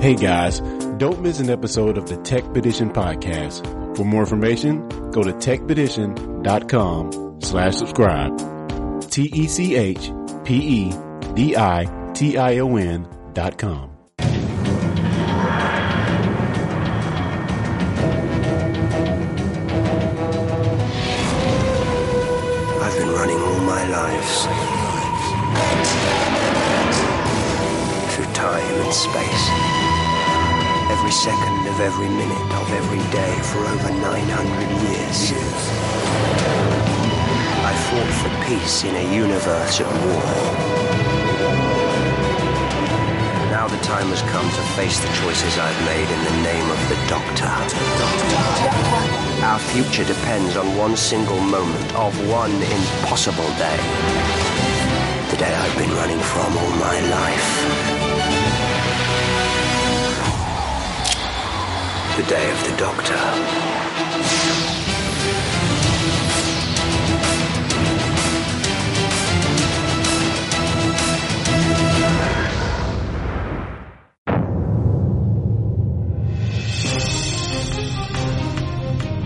Hey guys, don't miss an episode of the Techpedition podcast. For more information, go to techpedition.com slash subscribe. T-E-C-H-P-E-D-I-T-I-O-N dot com. I've been running all my life through time and space. Every second of every minute of every day for over 900 years. I fought for peace in a universe at war. Now the time has come to face the choices I've made in the name of the Doctor. Our future depends on one single moment of one impossible day. The day I've been running from all my life. The day of the Doctor.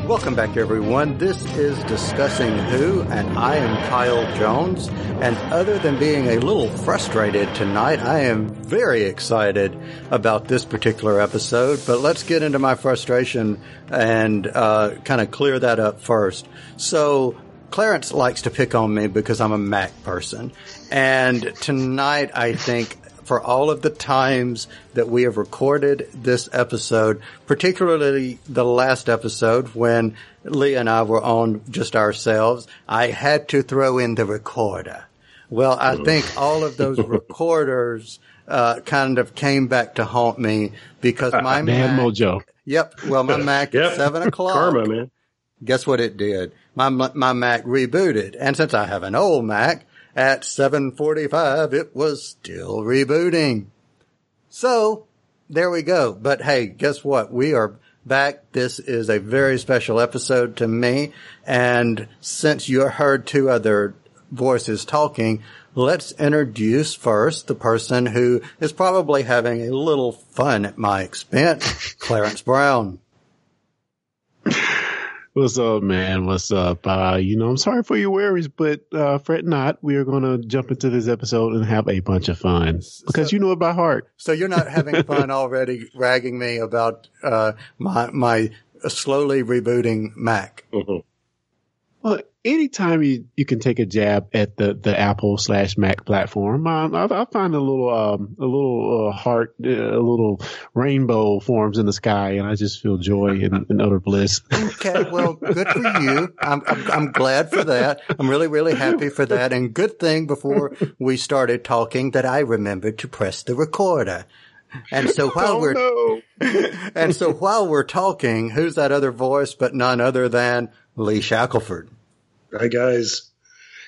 Welcome back, everyone. This is Discussing Who, and I am Kyle Jones. And other than being a little frustrated tonight, I am very excited about this particular episode. But let's get into my frustration and uh, kind of clear that up first. So, Clarence likes to pick on me because I'm a Mac person. And tonight, I think for all of the times that we have recorded this episode, particularly the last episode when Lee and I were on just ourselves, I had to throw in the recorder. Well, I think all of those recorders uh, kind of came back to haunt me because my Bad Mac, mojo. Yep. Well, my Mac Yep. at seven o'clock. Karma, man. Guess what it did? My my Mac rebooted, and since I have an old Mac, at 7:45 it was still rebooting. So, there we go. But hey, guess what? We are back. This is a very special episode to me, and since you heard two other voices talking, let's introduce first the person who is probably having a little fun at my expense, Clarence Brown. What's up, man? What's up? Uh, you know, I'm sorry for your worries, but uh, fret not. We are going to jump into this episode and have a bunch of fun because you know it by heart. So you're not having fun already ragging me about uh, my my slowly rebooting Mac. Well, anytime you, you can take a jab at the, the Apple slash Mac platform, um, I, I find a little um, a little uh, heart, uh, a little rainbow forms in the sky, and I just feel joy and, and utter bliss. Okay, well, good for you. I'm, I'm I'm glad for that. I'm really really happy for that. And good thing before we started talking that I remembered to press the recorder. And so while we're Oh, no. and so while we're talking, who's that other voice but none other than Lee Shackelford? Hi guys.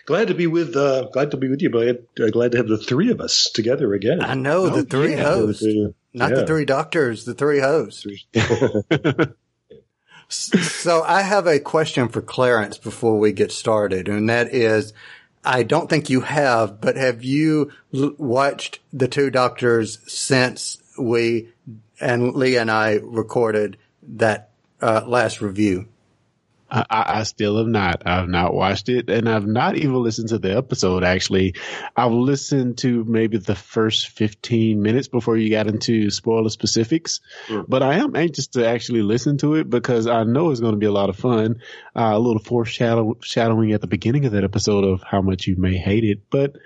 Glad to be with uh glad to be with you, but uh, glad to have the three of us together again. I know the three yeah. hosts, Uh, not yeah. the three doctors, the three hosts. So I have a question for Clarence before we get started, and that is, I don't think you have, but have you l- watched the two doctors since we and Lee and I recorded that uh, last review? I, I still have not. I've not watched it, and I've not even listened to the episode. Actually, I've listened to maybe the first fifteen minutes before you got into spoiler specifics. Mm. But I am anxious to actually listen to it because I know it's going to be a lot of fun. Uh, a little foreshadowing at the beginning of that episode of how much you may hate it, but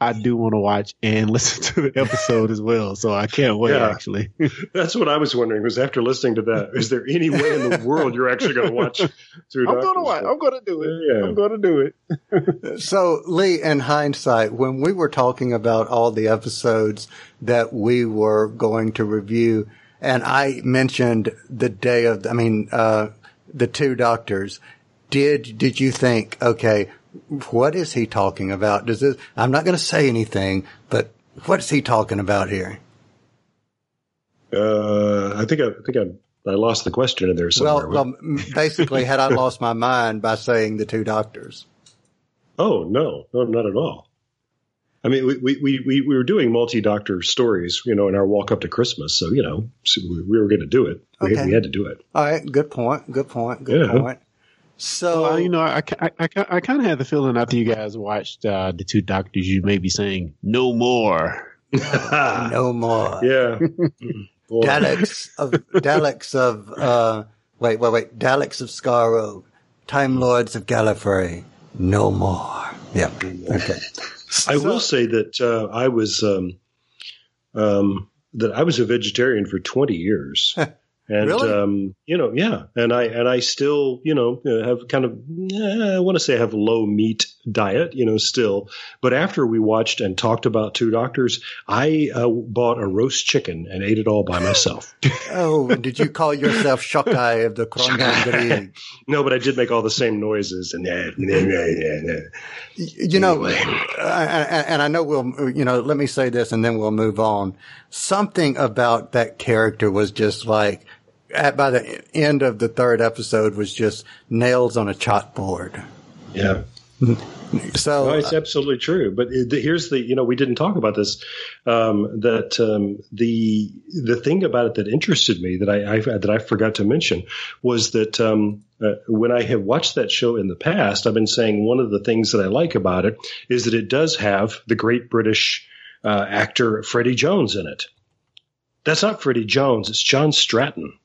I do want to watch and listen to the episode as well. So I can't wait. Yeah. Actually, That's what I was wondering. Was after listening to that, is there any way in the world you're actually going to watch two I'm going to watch. I'm going to do it. Yeah. I'm going to do it. So Lee, in hindsight, when we were talking about all the episodes that we were going to review, and I mentioned the day of, I mean, uh, the two doctors, did, did you think, okay, what is he talking about? Does this, I'm not going to say anything, but what is he talking about here? Uh, I think I, I think I, I lost the question in there somewhere. Well, well, basically, had I lost my mind by saying the two doctors? oh no, no, not at all. I mean, we, we, we, we were doing multi doctor stories, you know, in our walk up to Christmas. So, you know, so we were going to do it. We, Okay. we had to do it. All right, good point. Good point. Good Yeah. point. So Well, you know, I, I, I, I kind of had the feeling after you guys watched uh, the two doctors, you may be saying no more. no more. yeah. Daleks of Daleks of uh wait, wait, wait. Daleks of Skaro, Time Lords of Gallifrey. No more. Yeah. Okay. I will say that uh, I was um, um, that I was a vegetarian for 20 years. And Really? um, you know, yeah, and I and I still, you know, uh, have kind of eh, I want to say I have a low meat diet, you know, still. But after we watched and talked about Two Doctors, I uh, bought a roast chicken and ate it all by myself. Oh, did you call yourself Shockeye of the Krongan no, but I did make all the same noises and yeah, yeah, yeah, yeah. You know, and and I know we'll, you know, let me say this and then we'll move on. Something about that character was just like, at, by the end of the third episode was just nails on a chalkboard. yeah. So No, it's absolutely true. But it, the- here's the, you know, we didn't talk about this. Um, that um, the the thing about it that interested me that I, I that I forgot to mention was that um, uh, when I have watched that show in the past, I've been saying one of the things that I like about it is that it does have the great British uh, actor Freddie Jones in it. That's not Freddie Jones; it's John Stratton.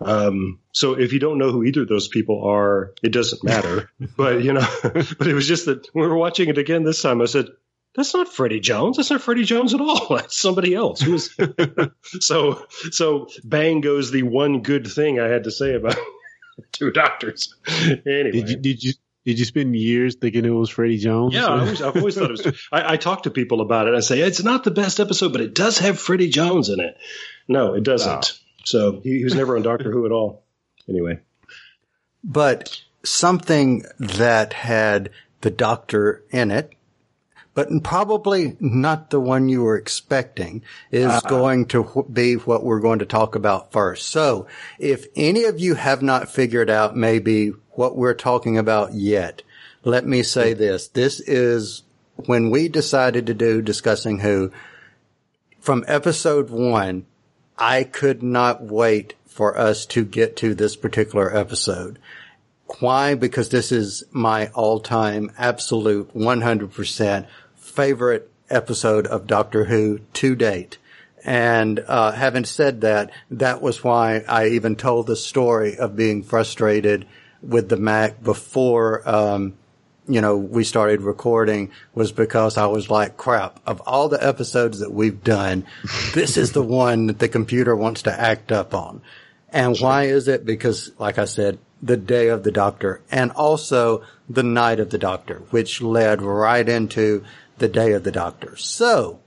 Um, so if you don't know who either of those people are, it doesn't matter. but you know, but it was just that when we were watching it again this time, I said, "That's not Freddie Jones. That's not Freddie Jones at all. That's somebody else." Who's so so? Bang goes the one good thing I had to say about two doctors. Anyway, Did you did you did you spend years thinking it was Freddie Jones? yeah, I always, I've always thought it was. I, I talk to people about it. I say it's not the best episode, but it does have Freddie Jones in it. No, it doesn't. Wow. So he, he was never on Doctor Who at all. Anyway, but something that had the doctor in it, but probably not the one you were expecting is ah. going to be what we're going to talk about first. So if any of you have not figured out maybe what we're talking about yet, let me say this. This is when we decided to do discussing who from episode one, I could not wait for us to get to this particular episode. Why? Because this is my all-time absolute 100% favorite episode of Doctor Who to date. And uh, having said that, that was why I even told the story of being frustrated with the Mac before um, you know, we started recording was because I was like, crap, of all the episodes that we've done, this is the one that the computer wants to act up on. And why is it? Because, like I said, the day of the doctor and also the night of the doctor, which led right into the day of the doctor. So,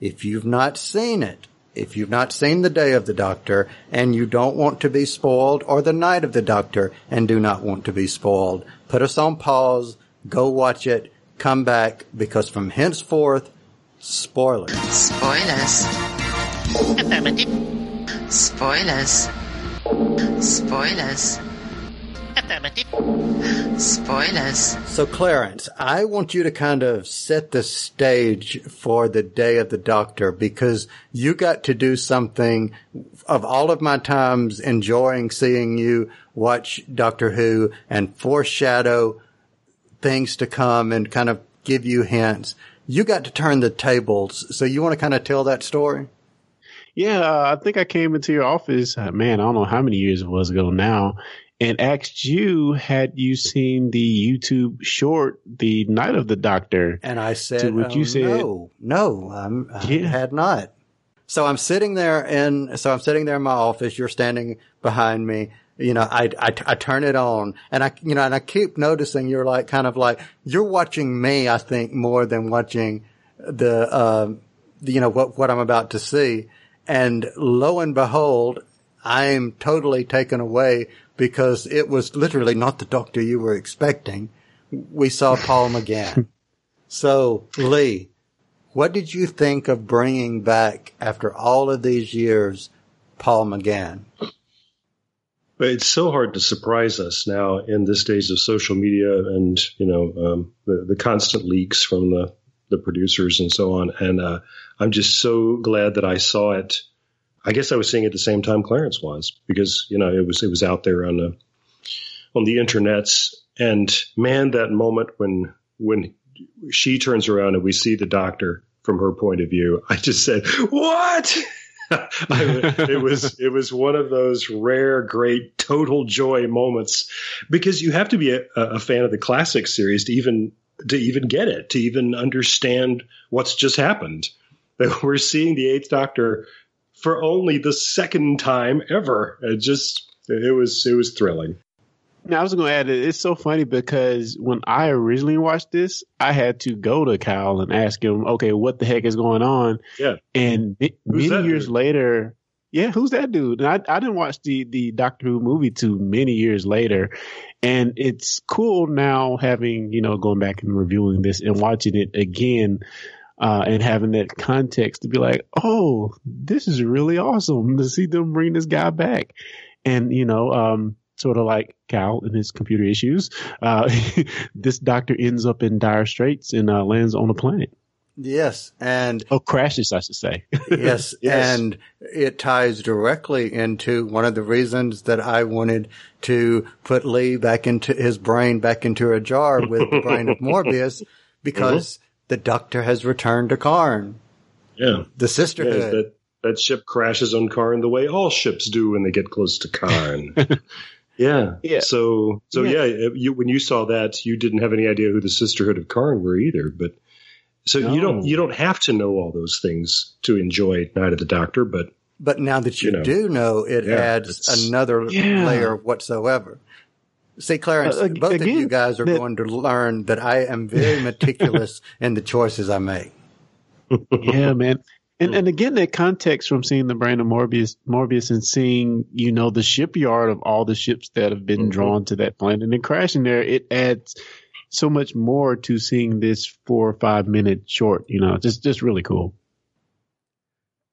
if you've not seen it, if you've not seen the day of the doctor and you don't want to be spoiled or the night of the doctor and do not want to be spoiled, put us on pause, go watch it, come back because from henceforth, spoilers. Spoilers. Affirmative. Spoilers. Spoilers. Affirmative. Spoilers. So Clarence, I want you to kind of set the stage for the day of the doctor because you got to do something of all of my times enjoying seeing you watch Doctor Who and foreshadow things to come and kind of give you hints. You got to turn the tables. So you want to kind of tell that story? Yeah, uh, I think I came into your office, uh, man, I don't know how many years it was ago now, and asked you, had you seen the YouTube short, The Night of the Doctor? And I said, To what you "Oh, said- no, no, I'm, I Yeah. had not. So I'm sitting there and so I'm sitting there in my office. You're standing behind me. You know, I, I, I turn it on and I, you know, and I keep noticing you're like, kind of like, you're watching me, I think, more than watching the, um, the, you know, what, what I'm about to see. And lo and behold, I'm totally taken away because it was literally not the doctor you were expecting. We saw Paul McGann. So, Lee, what did you think of bringing back, after all of these years, Paul McGann? But it's so hard to surprise us now in this days of social media and you know um, the, the constant leaks from the the producers and so on. And uh, I'm just so glad that I saw it. I guess I was seeing it at the same time Clarence was because you know it was it was out there on the on the internets. And man, that moment when when she turns around and we see the doctor from her point of view, I just said, "What?" It was it was one of those rare, great, total joy moments because you have to be a, a fan of the classic series to even to even get it, to even understand what's just happened. That we're seeing the Eighth Doctor for only the second time ever. It just it was it was thrilling. Now, I was going to add, it it's so funny because when I originally watched this, I had to go to Kyle and ask him, okay, what the heck is going on? Yeah. And Who's many years dude? later, yeah, who's that dude? And I, I didn't watch the, the Doctor Who movie too many years later. And it's cool now having, you know, going back and reviewing this and watching it again. Uh, and having that context to be like, oh, this is really awesome to see them bring this guy back. And, you know, um, sort of like Cal and his computer issues, uh, this doctor ends up in dire straits and uh, lands on a planet. Yes, and Oh, crashes, I should say. yes, Yes. and it ties directly into one of the reasons that I wanted to put Lee back into his brain back into a jar with the brain of Morbius because the Doctor has returned to Karn, Yeah. the Yeah, Sisterhood. that that ship crashes on Karn the way all ships do when they get close to Karn. Yeah. Yeah. So so Yeah. yeah, you, when you saw that, you didn't have any idea who the Sisterhood of Karn were either. But so you don't you don't have to know all those things to enjoy Night of the Doctor. But But now that you, You know. do know, it Yeah, adds another Yeah. layer whatsoever. See, Clarence, Uh, ag- both of you guys are that- going to learn that I am very meticulous in the choices I make. yeah, man. And and again, that context from seeing the brain of Morbius, Morbius, and seeing you know the shipyard of all the ships that have been Mhm. drawn to that planet and then crashing there, it adds so much more to seeing this four or five minute short. You know, just just really cool.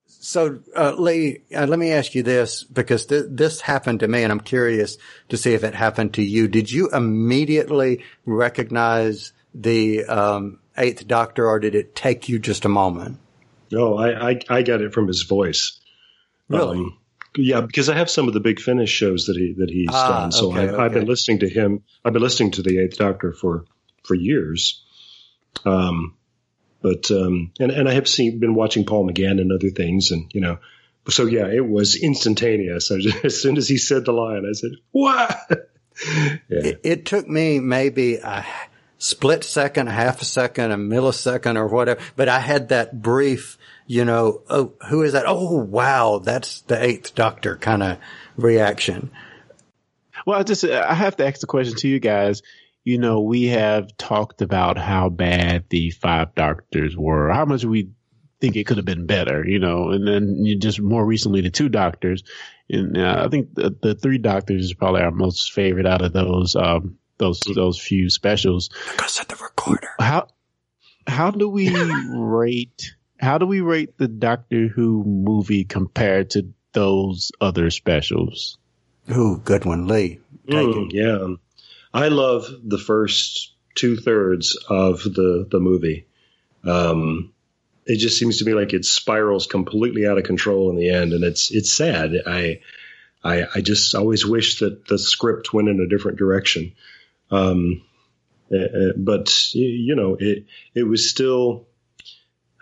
So, uh, Lee, uh, let me ask you this because th- this happened to me and I'm curious to see if it happened to you. Did you immediately recognize the, um, eighth doctor or did it take you just a moment? No, I I, I got it from his voice. Really? Um, yeah, because I have some of the big finish shows that he that he's Ah, done. So okay, I, I've been listening to him. I've been listening to the Eighth Doctor for for years. Um, but um, and and I have seen been watching Paul McGann and other things, and you know, so yeah, it was instantaneous. I just, as soon as he said the line, I said, "What?" yeah, It, it took me maybe a split second, half a second, a millisecond or whatever, but I had that brief, you know, oh, who is that? Oh, wow. That's the eighth doctor kind of reaction. Well, I just I have to ask the question to you guys. You know, we have talked about how bad the five doctors were, how much we think it could have been better, you know, and then you just more recently the two doctors, and uh, I think the, the three doctors is probably our most favorite out of those um those those few specials. Because of the recorder. How how do we rate how do we rate the Doctor Who movie compared to those other specials? Ooh, good one, Lee. Mm, yeah. I love the first two thirds of the the movie. Um, it just seems to me like it spirals completely out of control in the end, and it's it's sad. I I, I just always wish that the script went in a different direction. Um, uh, uh, but you know, it it was still.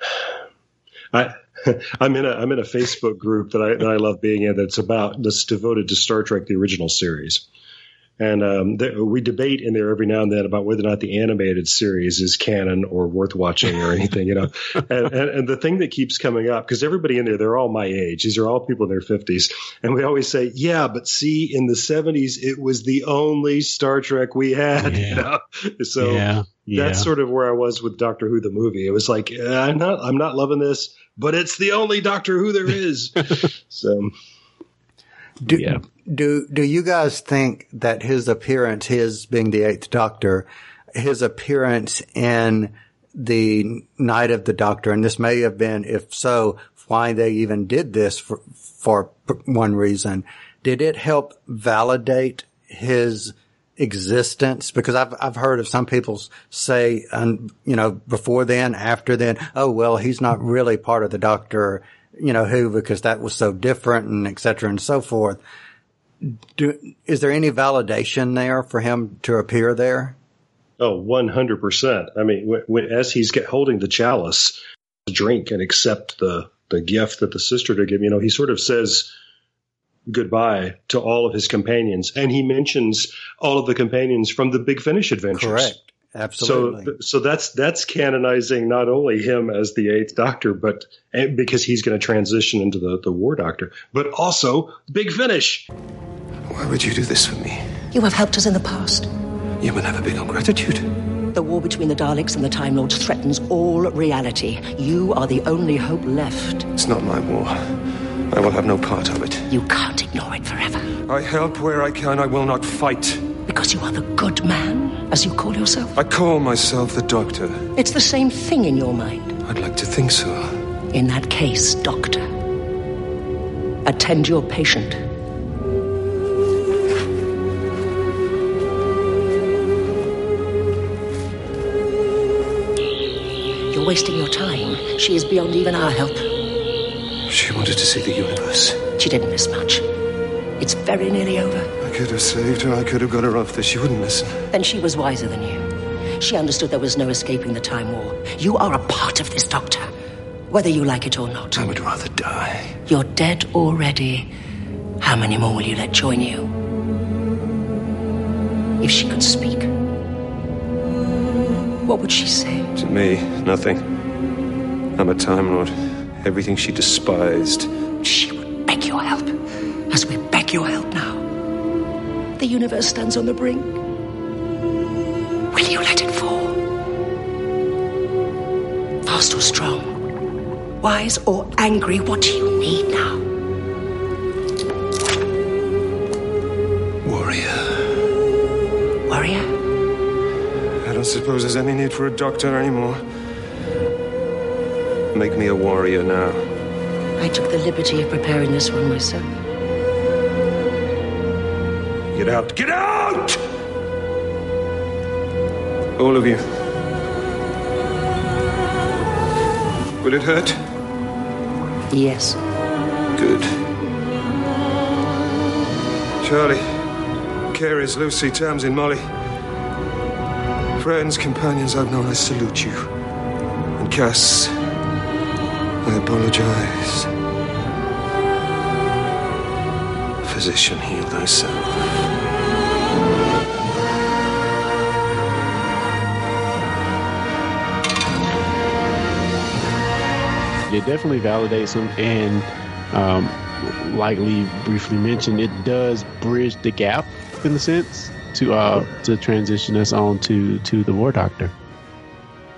I I'm in a I'm in a Facebook group that I that I love being in that's about that's devoted to Star Trek the original series. And um, th- we debate in there every now and then about whether or not the animated series is canon or worth watching or anything, you know. and, and, and the thing that keeps coming up, because everybody in there, they're all my age. These are all people in their 50s. And we always say, yeah, but see, in the 70s, it was the only Star Trek we had, you Yeah. know. So yeah, yeah. that's sort of where I was with Doctor Who the movie. It was like uh, I'm not I'm not loving this, but it's the only Doctor Who there is. so Do, Yeah. Do do you guys think that his appearance, his being the Eighth Doctor, his appearance in the Night of the Doctor, and this may have been, if so, why they even did this for for one reason, did it help validate his existence? Because I've I've heard of some people say, um, you know, before then, after then, oh well, he's not really part of the Doctor, you know, who because that was so different and et cetera and so forth. Do, is there any validation there for him to appear there? Oh, 100%. I mean, w- w- as he's get, holding the chalice to drink and accept the, the gift that the sister to give, you know, he sort of says goodbye to all of his companions. And he mentions all of the companions from the Big Finish adventures. Correct. Absolutely. So, so that's that's canonizing not only him as the Eighth Doctor, but because he's going to transition into the the War Doctor, but also Big Finish. Why would you do this for me? You have helped us in the past. You will never be on gratitude. The war between the Daleks and the Time Lords threatens all reality. You are the only hope left. It's not my war. I will have no part of it. You can't ignore it forever. I help where I can. I will not fight. Because you are the good man, as you call yourself? I call myself the Doctor. It's the same thing in your mind. I'd like to think so. In that case, Doctor, attend your patient. You're wasting your time. She is beyond even our help. She wanted to see the universe. She didn't miss much. It's very nearly over. I could have saved her. I could have got her off this. She wouldn't listen. Then she was wiser than you. She understood there was no escaping the time war. You are a part of this, Doctor. Whether you like it or not. I would rather die. You're dead already. How many more will you let join you? If she could speak, what would she say? To me, nothing. I'm a Time Lord. Everything she despised. She would beg your help, as we beg your help now. The universe stands on the brink. Will you let it fall? Fast or strong? Wise or angry? What do you need now? Warrior. Warrior? Don't suppose there's any need for a doctor anymore. Make me a warrior now. I took the liberty of preparing this one myself. Get out! Get out! All of you. Will it hurt? Yes. Good. Charley, C'rizz, Lucie, Tamsin, Molly. Friends, companions I've known, I salute you. And Cass, I apologize. Physician, heal thyself. It definitely validates them and um, like Lee briefly mentioned, it does bridge the gap in a sense to uh, to transition us on to to the War Doctor.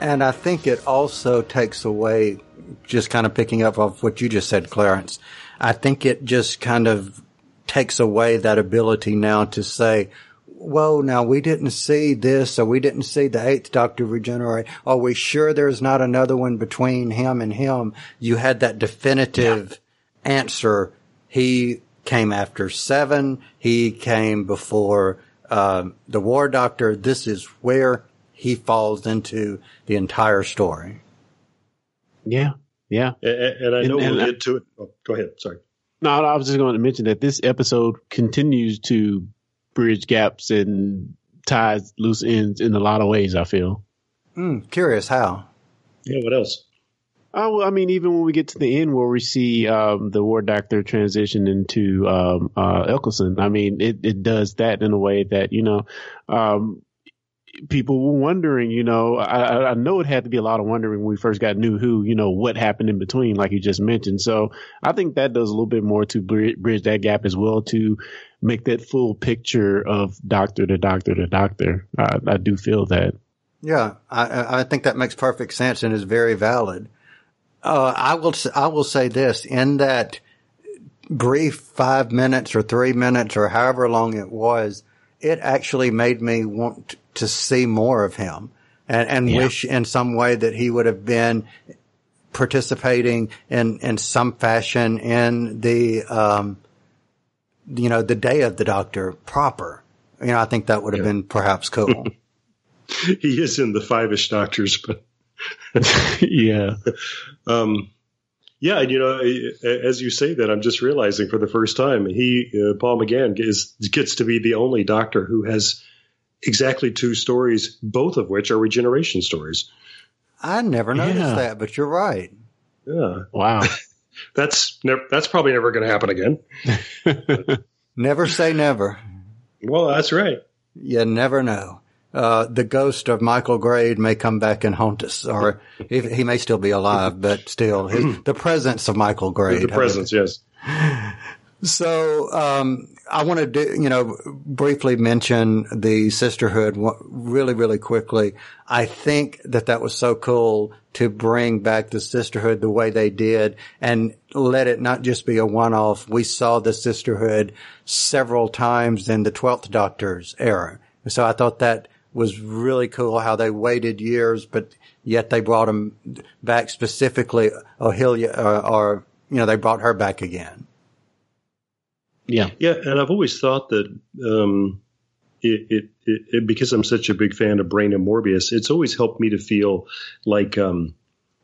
And I think it also takes away, just kind of picking up off what you just said, Clarence. I think it just kind of takes away that ability now to say, whoa, now we didn't see this, or we didn't see the eighth Doctor regenerate. Are we sure there's not another one between him and him? You had that definitive yeah. answer. He came after seven. He came before uh, the War Doctor. This is where he falls into the entire story. Yeah, yeah. And, and I know and, we'll get to it. Oh, go ahead. Sorry. No, I was just going to mention that this episode continues to bridge gaps and ties loose ends in a lot of ways. I feel. Mm, curious how. Yeah. What else? Oh, I mean, even when we get to the end where we see um, the War Doctor transition into um, uh, I mean, it, it does that in a way that you know um, people were wondering, you know, I, I know it had to be a lot of wondering when we first got New Who, you know, what happened in between, like you just mentioned. So I think that does a little bit more to bridge that gap as well to make that full picture of Doctor to Doctor to Doctor. I, I do feel that. Yeah, I, I think that makes perfect sense and is very valid. Uh, I will, I will say this in that brief five minutes or three minutes or however long it was, it actually made me want to see more of him and, and yeah. wish in some way that he would have been participating in, in some fashion in the, um, you know, the day of the doctor proper. You know, I think that would have been perhaps cool. he is in the Five-ish Doctors, but yeah. um, yeah, and you know, as you say that, I'm just realizing for the first time, he uh, Paul McGann is, gets to be the only Doctor who has exactly two stories, both of which are regeneration stories. I never noticed Yeah. that, but you're right. Yeah, Wow. that's never, that's probably never going to happen again. Never say never. Well, that's right. You never know. Uh, the ghost of Michael Grade may come back and haunt us, or if, he may still be alive, but still, his, the presence of Michael Grade. The presence, yes. So, um, I want to do, you know, briefly mention the sisterhood really, really quickly. I think that that was so cool to bring back the sisterhood the way they did and let it not just be a one-off. We saw the sisterhood several times in the 12th Doctor's era. So I thought that was really cool how they waited years, but yet they brought them back specifically, Ohila, or, or, you know, they brought her back again. yeah. Yeah, and I've always thought that um, it, it, it, it because I'm such a big fan of Brain and Morbius, it's always helped me to feel like um,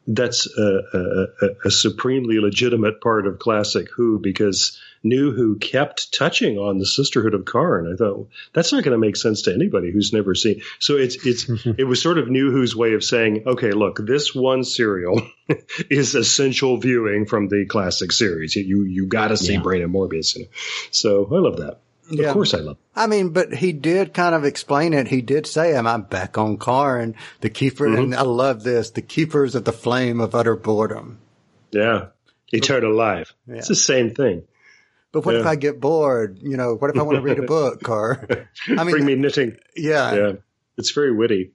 that's a, a, a- a supremely legitimate part of classic Who because New Who kept touching on the sisterhood of Karn. I thought that's not going to make sense to anybody who's never seen. So it's it's it was sort of New Who's way of saying, okay, look, this one serial is essential viewing from the classic series. You you got to see Yeah. Brain and Morbius. So I love that. Yeah. Of course, I love. I mean, but he did kind of explain it. He did say, "Am I back on Karn? The keeper." Mm-hmm. And I love this: the keepers of the flame of utter boredom. Yeah, eternal life. It's the same thing. But what if I get bored? You know, what if I want to read a book? Or, I mean, Bring me knitting. yeah, Yeah, it's very witty.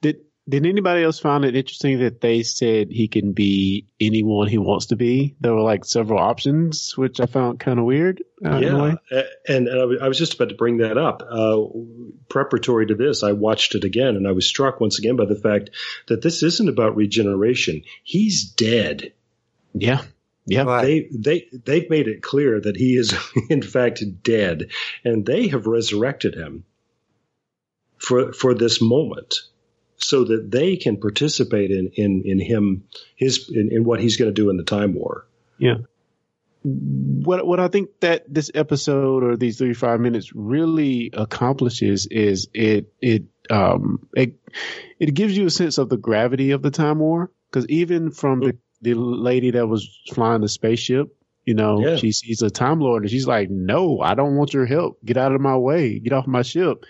Did did anybody else find it interesting that they said he can be anyone he wants to be? There were like several options, which I found kind of weird. Uh, in a way. Yeah, and, and I was- I was just about to bring that up. Uh, preparatory to this, I watched it again, and I was struck once again by the fact that this isn't about regeneration. He's dead. yeah, yeah. Right. They they they've made it clear that he is in fact dead, and they have resurrected him for for this moment, so that they can participate in in in him his in, in what he's going to do in the time war. Yeah. What what I think that this episode or these thirty five minutes really accomplishes is it it um it it gives you a sense of the gravity of the time war because even from the the lady that was flying the spaceship, you know, Yeah. she sees a time lord and she's like, "No, I don't want your help. Get out of my way. Get off my ship."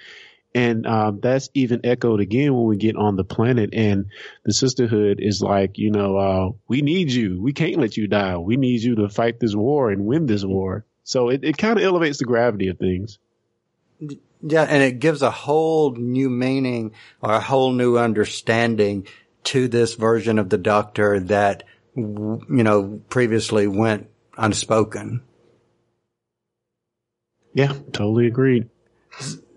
And um, that's even echoed again when we get on the planet, and the sisterhood is like, you know, uh, we need you. We can't let you die. We need you to fight this war and win this war. So it, it kind of elevates the gravity of things. yeah, and it gives a whole new meaning or a whole new understanding to this version of the Doctor that w- you know previously went unspoken. Yeah, totally agreed.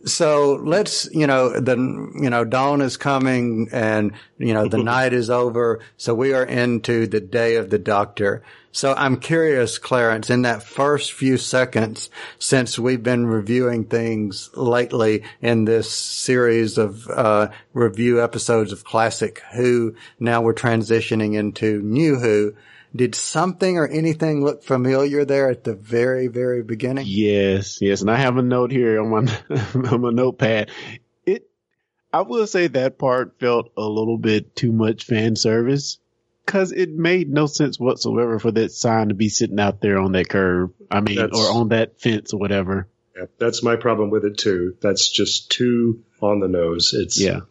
So let's, you know, the, you know, dawn is coming and, you know, the night is over. So we are into the day of the doctor. So I'm curious, Clarence, in that first few seconds, since we've been reviewing things lately in this series of, uh, review episodes of classic Who, now we're transitioning into new Who. Did something or anything look familiar there at the very, very beginning? Yes, yes, and I have a note here on my on my notepad. It, I will say that part felt a little bit too much fan service because it made no sense whatsoever for that sign to be sitting out there on that curve. I mean, That's- or on that fence or whatever. Yeah, that's my problem with it too. That's just too on the nose. It's Yeah,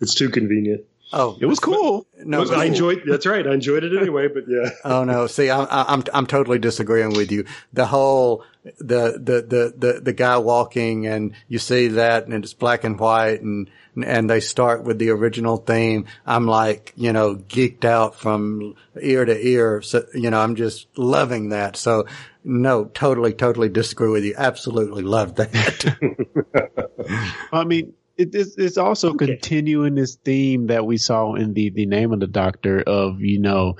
it's too convenient. Oh, it was cool. no, I enjoyed. That's right. I enjoyed it anyway. But yeah, Oh no! See, I'm I'm I'm totally disagreeing with you. The whole the the the the the guy walking and you see that and it's black and white and and they start with the original theme. I'm like you know geeked out from ear to ear. So you know I'm just loving that. So no, totally totally disagree with you. Absolutely love that. I mean, it, it's, it's also continuing this theme that we saw in the, the name of the doctor of, you know,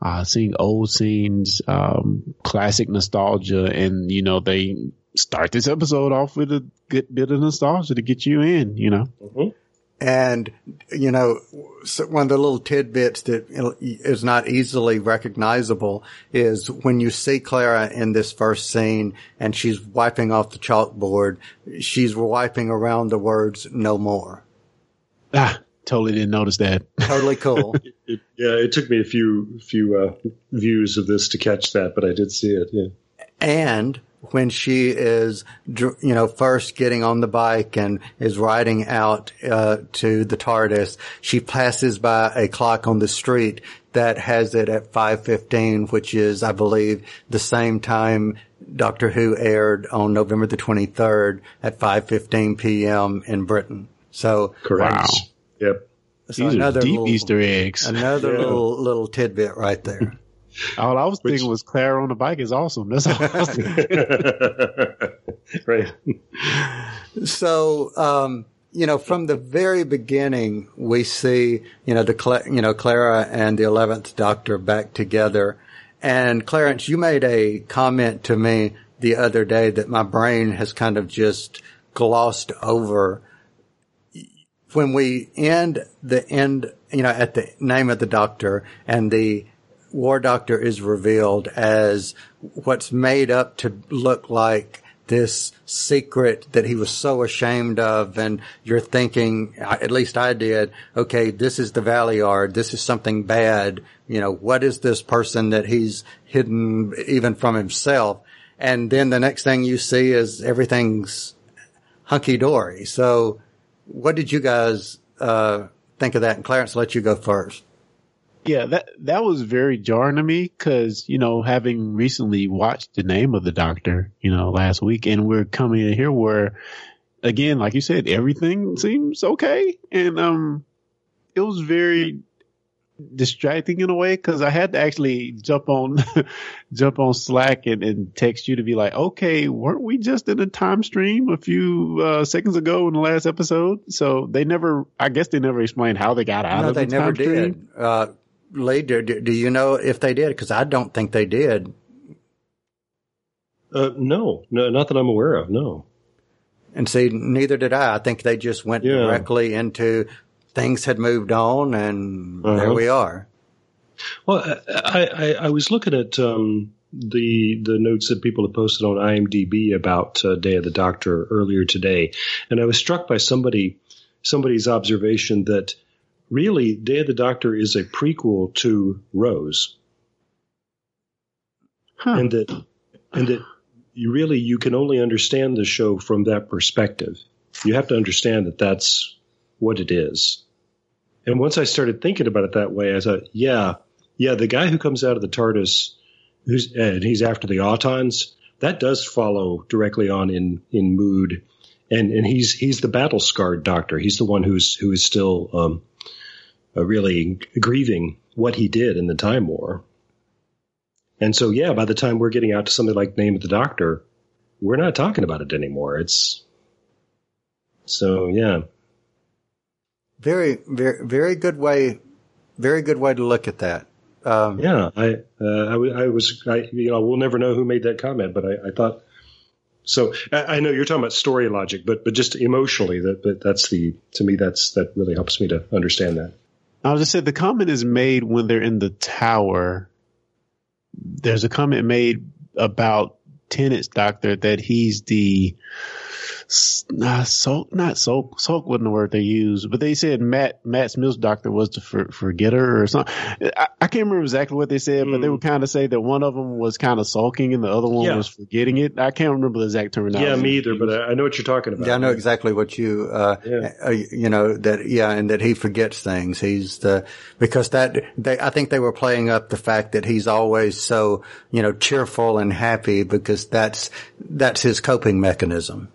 uh, seeing old scenes, um, classic nostalgia and, you know, they start this episode off with a good bit of nostalgia to get you in, you know. And, you know, one of the little tidbits that is not easily recognizable is when you see Clara in this first scene and she's wiping off the chalkboard, she's wiping around the words no more. Ah, totally didn't notice that. Totally cool. It, yeah, it took me a few few uh, views of this to catch that, but I did see it. Yeah. and when she is, you know, first getting on the bike and is riding out uh, to the TARDIS, she passes by a clock on the street that has it at 5:15, which is, I believe, the same time Doctor Who aired on November the 23rd at 5:15 p.m. in Britain. So, Correct. Wow. Yep. so These are another deep little, Easter eggs. another Yeah. little little tidbit right there. All I was Which- thinking was Claire on the bike is awesome. That's all I was thinking. right. So, um, you know, from the very beginning, we see, you know, the, Cla- you know, Clara and the 11th Doctor back together. And Clarence, you made a comment to me the other day that my brain has kind of just glossed over. When we end the end, you know, at the name of the doctor and the war doctor is revealed as what's made up to look like this secret that he was so ashamed of. And you're thinking, at least I did, okay, this is the Valeyard. This is something bad. You know, what is this person that he's hidden even from himself? And then the next thing you see is everything's hunky dory. So what did you guys, uh, think of that? And Clarence, let you go first. Yeah, that that was very jarring to me because you know having recently watched the name of the doctor, you know, last week, and we're coming in here where, again, like you said, everything seems okay, and um, it was very distracting in a way because I had to actually jump on jump on Slack and, and text you to be like, okay, weren't we just in a time stream a few uh, seconds ago in the last episode? So they never, I guess they never explained how they got out No, of they the never time stream. did. Uh, Lee, do, do you know if they did? Because I don't think they did. Uh, no, no, not that I'm aware of. No. And see, neither did I. I think they just went Yeah. directly into things had moved on, and there Uh-huh. we are. Well, I, I, I was looking at um, the the notes that people have posted on IMDb about uh, Day of the Doctor earlier today, and I was struck by somebody somebody's observation that really Day of the Doctor is a prequel to Rose, Huh. and that and that you really you can only understand the show from that perspective. You have to understand that that's what it is. And once I started thinking about it that way, I thought, yeah, yeah, the guy who comes out of the TARDIS, who's and he's after the Autons, that does follow directly on in in mood, and and he's he's the battle scarred Doctor. He's the one who's who is still um, really grieving what he did in the Time War. And so, yeah, by the time we're getting out to something like Name of the Doctor, we're not talking about it anymore. It's so, yeah. Very, very, very good way. Very good way to look at that. Um, Yeah, I, uh, I, I was, I, you know, we'll never know who made that comment, but I, I thought. So I, I know you're talking about story logic, but but just emotionally, that but that's the to me that's that really helps me to understand that. I was just said the comment is made when they're in the tower. There's a comment made about Tennant's doctor that he's the not sulk, not sulk, sulk wasn't the word they used, but they said Matt Matt Smith's doctor was to for, forgetter or something. I, I can't remember exactly what they said, but they would kind of say that one of them was kind of sulking and the other one Yeah. was forgetting it. I can't remember the exact terminology. yeah, me either, but I, I know what you're talking about. Yeah, I know exactly what you, uh, Yeah. uh, you know, that, yeah, and that he forgets things. He's the, because that, they, I think they were playing up the fact that he's always so, you know, cheerful and happy because that's, that's his coping mechanism.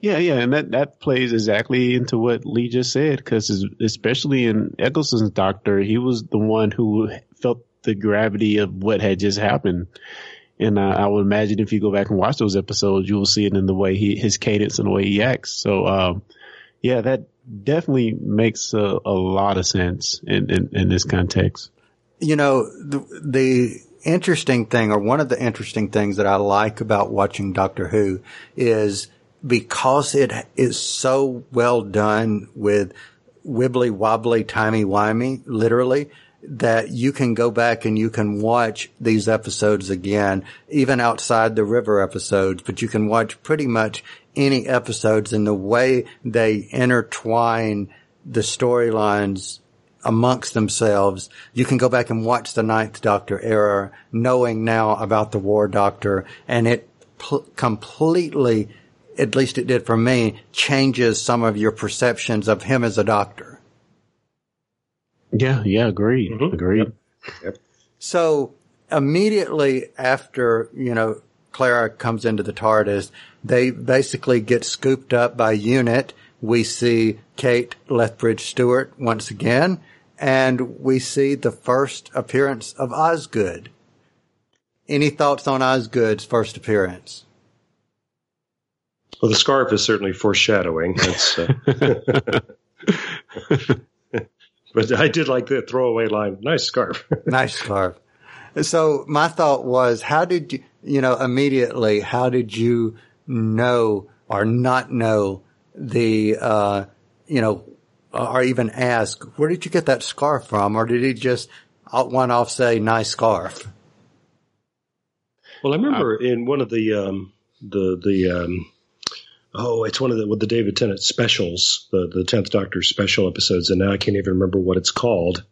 Yeah, yeah, and that that plays exactly into what Lee just said because especially in Eccleston's Doctor, he was the one who felt the gravity of what had just happened, and uh, I would imagine if you go back and watch those episodes, you will see it in the way he his cadence and the way he acts. So, um, yeah, that definitely makes a, a lot of sense in, in in this context. you know, the, the interesting thing, or one of the interesting things that I like about watching Doctor Who is because it is so well done with wibbly wobbly, timey wimey, literally, that you can go back and you can watch these episodes again, even outside the river episodes, but you can watch pretty much any episodes and the way they intertwine the storylines amongst themselves. You can go back and watch the Ninth Doctor era, knowing now about the War Doctor, and it pl- completely, at least it did for me, changes some of your perceptions of him as a doctor. Yeah, yeah, agreed. Mhm. Agreed. So immediately after, you know, Clara comes into the TARDIS, they basically get scooped up by UNIT. We see Kate Lethbridge Stewart once again, and we see the first appearance of Osgood. Any thoughts on Osgood's first appearance? Well, the scarf is certainly foreshadowing. That's, uh, but I did like the throwaway line. Nice scarf. nice scarf. So my thought was, how did you, you know, immediately, how did you know or not know the, uh, you know, or even ask, where did you get that scarf from? Or did he just out one off say, nice scarf? Well, I remember in one of the um, the the um, oh, it's one of the with the David Tennant specials, the the tenth Doctor special episodes, and now I can't even remember what it's called.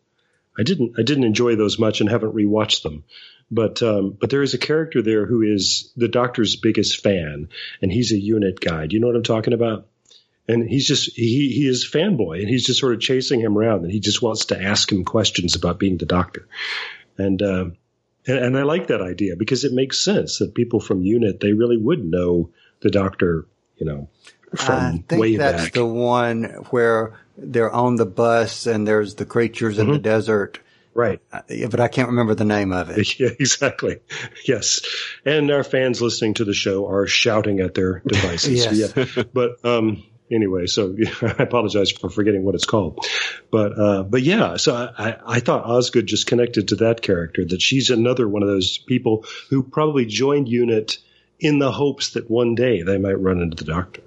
I didn't I didn't enjoy those much and haven't rewatched them. But um, but there is a character there who is the Doctor's biggest fan, and he's a unit guy. Do you know what I'm talking about? And he's just he he is a fanboy, and he's just sort of chasing him around, and he just wants to ask him questions about being the Doctor. And uh, and, and I like that idea because it makes sense that people from UNIT they really would know the Doctor, you know, I from think way that's back. the one where they're on the bus and there's the creatures in the desert, right. Uh, but I can't remember the name of it. Yeah, exactly. Yes. And our fans listening to the show are shouting at their devices. Yes. Yeah. But um anyway, so I apologize for forgetting what it's called. But uh but yeah, so I, I thought Osgood just connected to that character, that she's another one of those people who probably joined UNIT in the hopes that one day they might run into the doctor.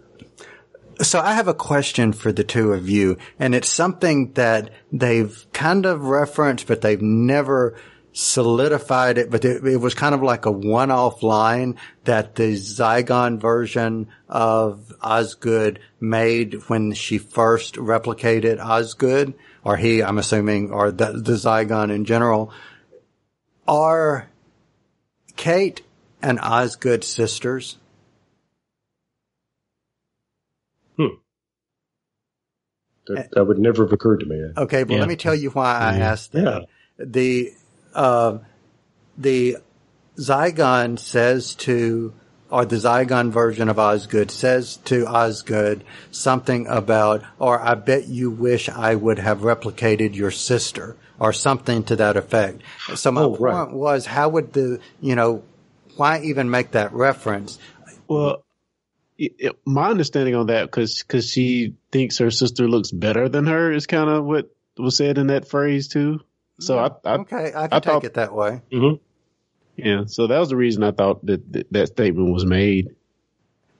So I have a question for the two of you, and it's something that they've kind of referenced, but they've never solidified it, but it, it was kind of like a one-off line that the Zygon version of Osgood made when she first replicated Osgood, or he, I'm assuming, or the, the Zygon in general, are Kate and Osgood sisters? That, that would never have occurred to me. Okay, well, Yeah. let me tell you why I asked that. Yeah. The uh, the Zygon says to, or the Zygon version of Osgood says to Osgood something about, or I bet you wish I would have replicated your sister, or something to that effect. So my Oh, point right. was, how would the, you know, why even make that reference? Well, it, it- my understanding on that, because because she thinks her sister looks better than her, is kind of what was said in that phrase too. So mm, I, I Okay, I can I take thought- it that way. Mm-hmm. yeah, so that was the reason I thought that that, that statement was made.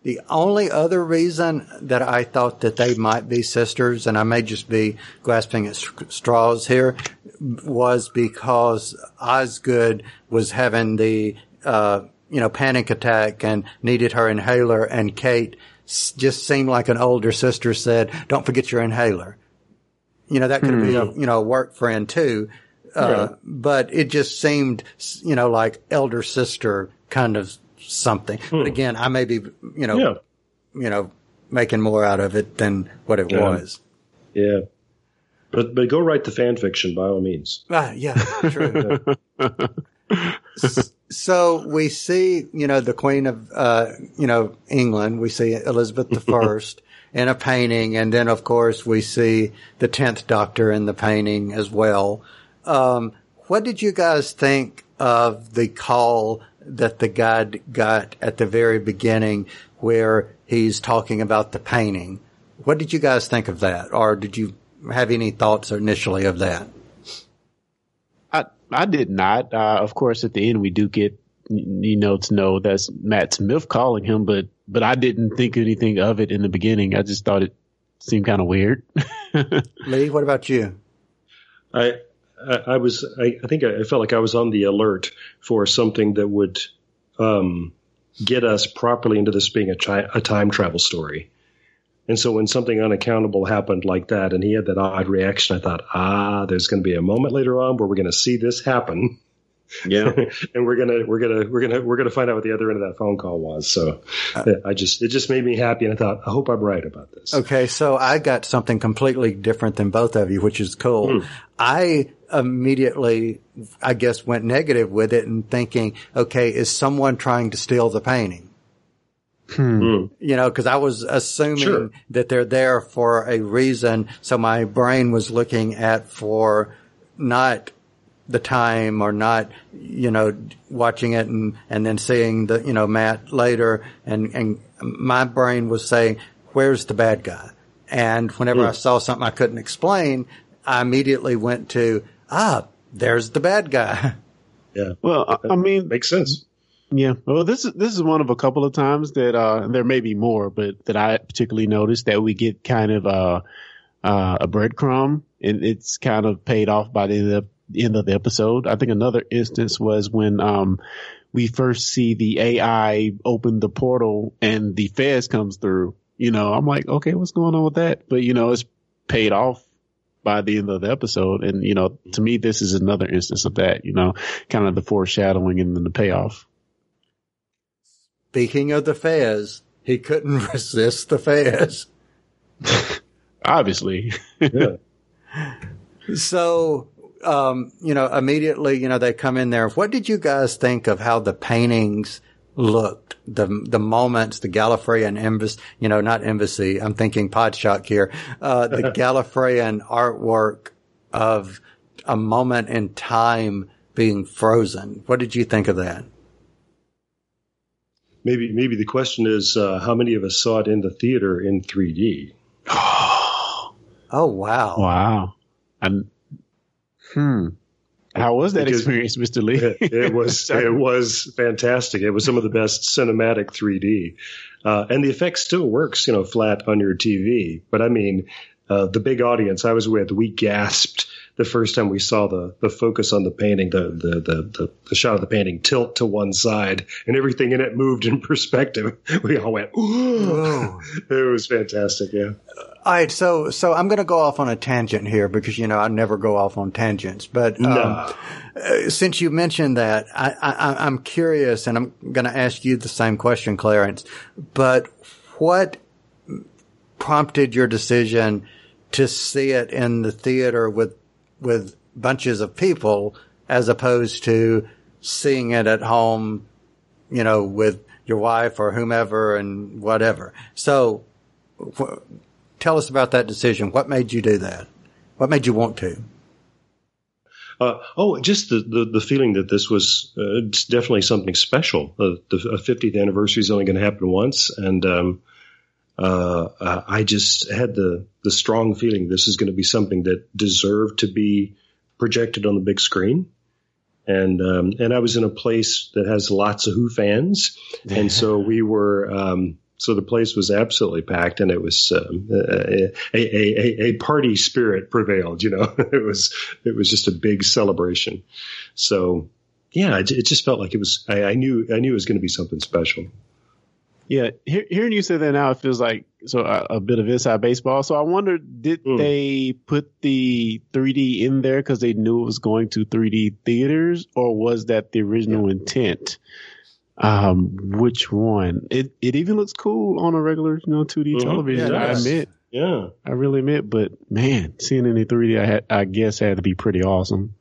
The only other reason that I thought that they might be sisters, and I may just be grasping at straws here, was because Osgood was having the, uh, you know, panic attack and needed her inhaler, and Kate s- just seemed like an older sister said, "Don't forget your inhaler." You know, that could be a you know a work friend too, uh, but it just seemed you know like elder sister kind of something. But again, I may be you know Yeah. you know, making more out of it than what it Yeah. was. Yeah. But but go write the fan fiction by all means. Ah, yeah, true. So we see, you know, the Queen of, uh, you know, England. We see Elizabeth the First in a painting, and then of course we see the Tenth Doctor in the painting as well. Um, what did you guys think of the call that the guide got at the very beginning, where he's talking about the painting? What did you guys think of that, or did you have any thoughts initially of that? I I did not. Uh, of course, at the end we do get you know to know that's Matt Smith calling him, but but I didn't think anything of it in the beginning. I just thought it seemed kind of weird. Lee, what about you? I I, I was I, I think I, I felt like I was on the alert for something that would um, get us properly into this being a, chi- a time travel story. And so when something unaccountable happened like that, and he had that odd reaction, I thought, ah, there's going to be a moment later on where we're going to see this happen. Yeah. and we're gonna we're gonna we're gonna we're gonna find out what the other end of that phone call was. So I just it just made me happy, and I thought, I hope I'm right about this. Okay, so I got something completely different than both of you, which is cool. I immediately, I guess, went negative with it and thinking, okay, is someone trying to steal the painting? Hmm. Hmm. You know, because I was assuming Sure. that they're there for a reason. So my brain was looking at for not the time or not, you know, watching it and, and then seeing the, you know, Matt later and, and my brain was saying, where's the bad guy? And whenever hmm. I saw something I couldn't explain, I immediately went to, ah, there's the bad guy. Yeah, Well, I, I mean, makes sense. Yeah. Well, this is this is one of a couple of times that uh there may be more, but that I particularly noticed that we get kind of uh, uh a breadcrumb, and it's kind of paid off by the end of the, end of the episode. I think another instance was when um we first see the AI open the portal and the Fez comes through. You know, I'm like, okay, what's going on with that? But you know, it's paid off by the end of the episode. And, you know, to me, this is another instance of that, you know, kind of the foreshadowing and then the payoff. Speaking of the Fez, he couldn't resist the Fez. Obviously. Yeah. So, um, you know, immediately, you know, they come in there. What did you guys think of how the paintings looked? The, the moments, the Gallifreyan embassy, you know, not embassy. I'm thinking Podshock here. Uh, the Gallifreyan artwork of a moment in time being frozen. What did you think of that? Maybe maybe the question is uh, how many of us saw it in the theater in 3D? Oh, wow. wow. And, hmm. How was that Because- experience, Mr. Lee? it, it was it was fantastic. It was some of the best cinematic 3D, uh, and the effect still works, you know, flat on your TV. But I mean, uh, the big audience I was with, we gasped the first time we saw the the focus on the painting, the the the the, the shot of the painting tilt to one side, and everything in it moved in perspective. We all went, "Ooh!" it was fantastic. Yeah. All right, so so I'm going to go off on a tangent here because you know I never go off on tangents. But um, No. uh, since you mentioned that, I, I, I'm curious, and I'm going to ask you the same question, Clarence. But what prompted your decision to see it in the theater with with bunches of people as opposed to seeing it at home, you know, with your wife or whomever and whatever? So. Wh- tell us about that decision. What made you do that? What made you want to? Uh, oh, just the, the, the feeling that this was uh, definitely something special. Uh, the uh, 50th anniversary is only going to happen once, and um, uh, uh, I just had the the strong feeling this is going to be something that deserved to be projected on the big screen. And um, and I was in a place that has lots of Who fans, and so we were. Um, so the place was absolutely packed, and it was um, a, a, a, a party spirit prevailed. You know, it was it was just a big celebration. So yeah, it, it just felt like it was. I, I knew I knew it was going to be something special. Yeah, hear, hearing you say that now, it feels like so a, a bit of inside baseball. So I wonder, did Mm. they put the 3D in there because they knew it was going to 3D theaters, or was that the original intent? Um, which one? It it even looks cool on a regular, you know, 2D Mhm. television. Yeah, I admit, Yeah. I really admit, but man, seeing it in 3D, I had, I guess, had to be pretty awesome.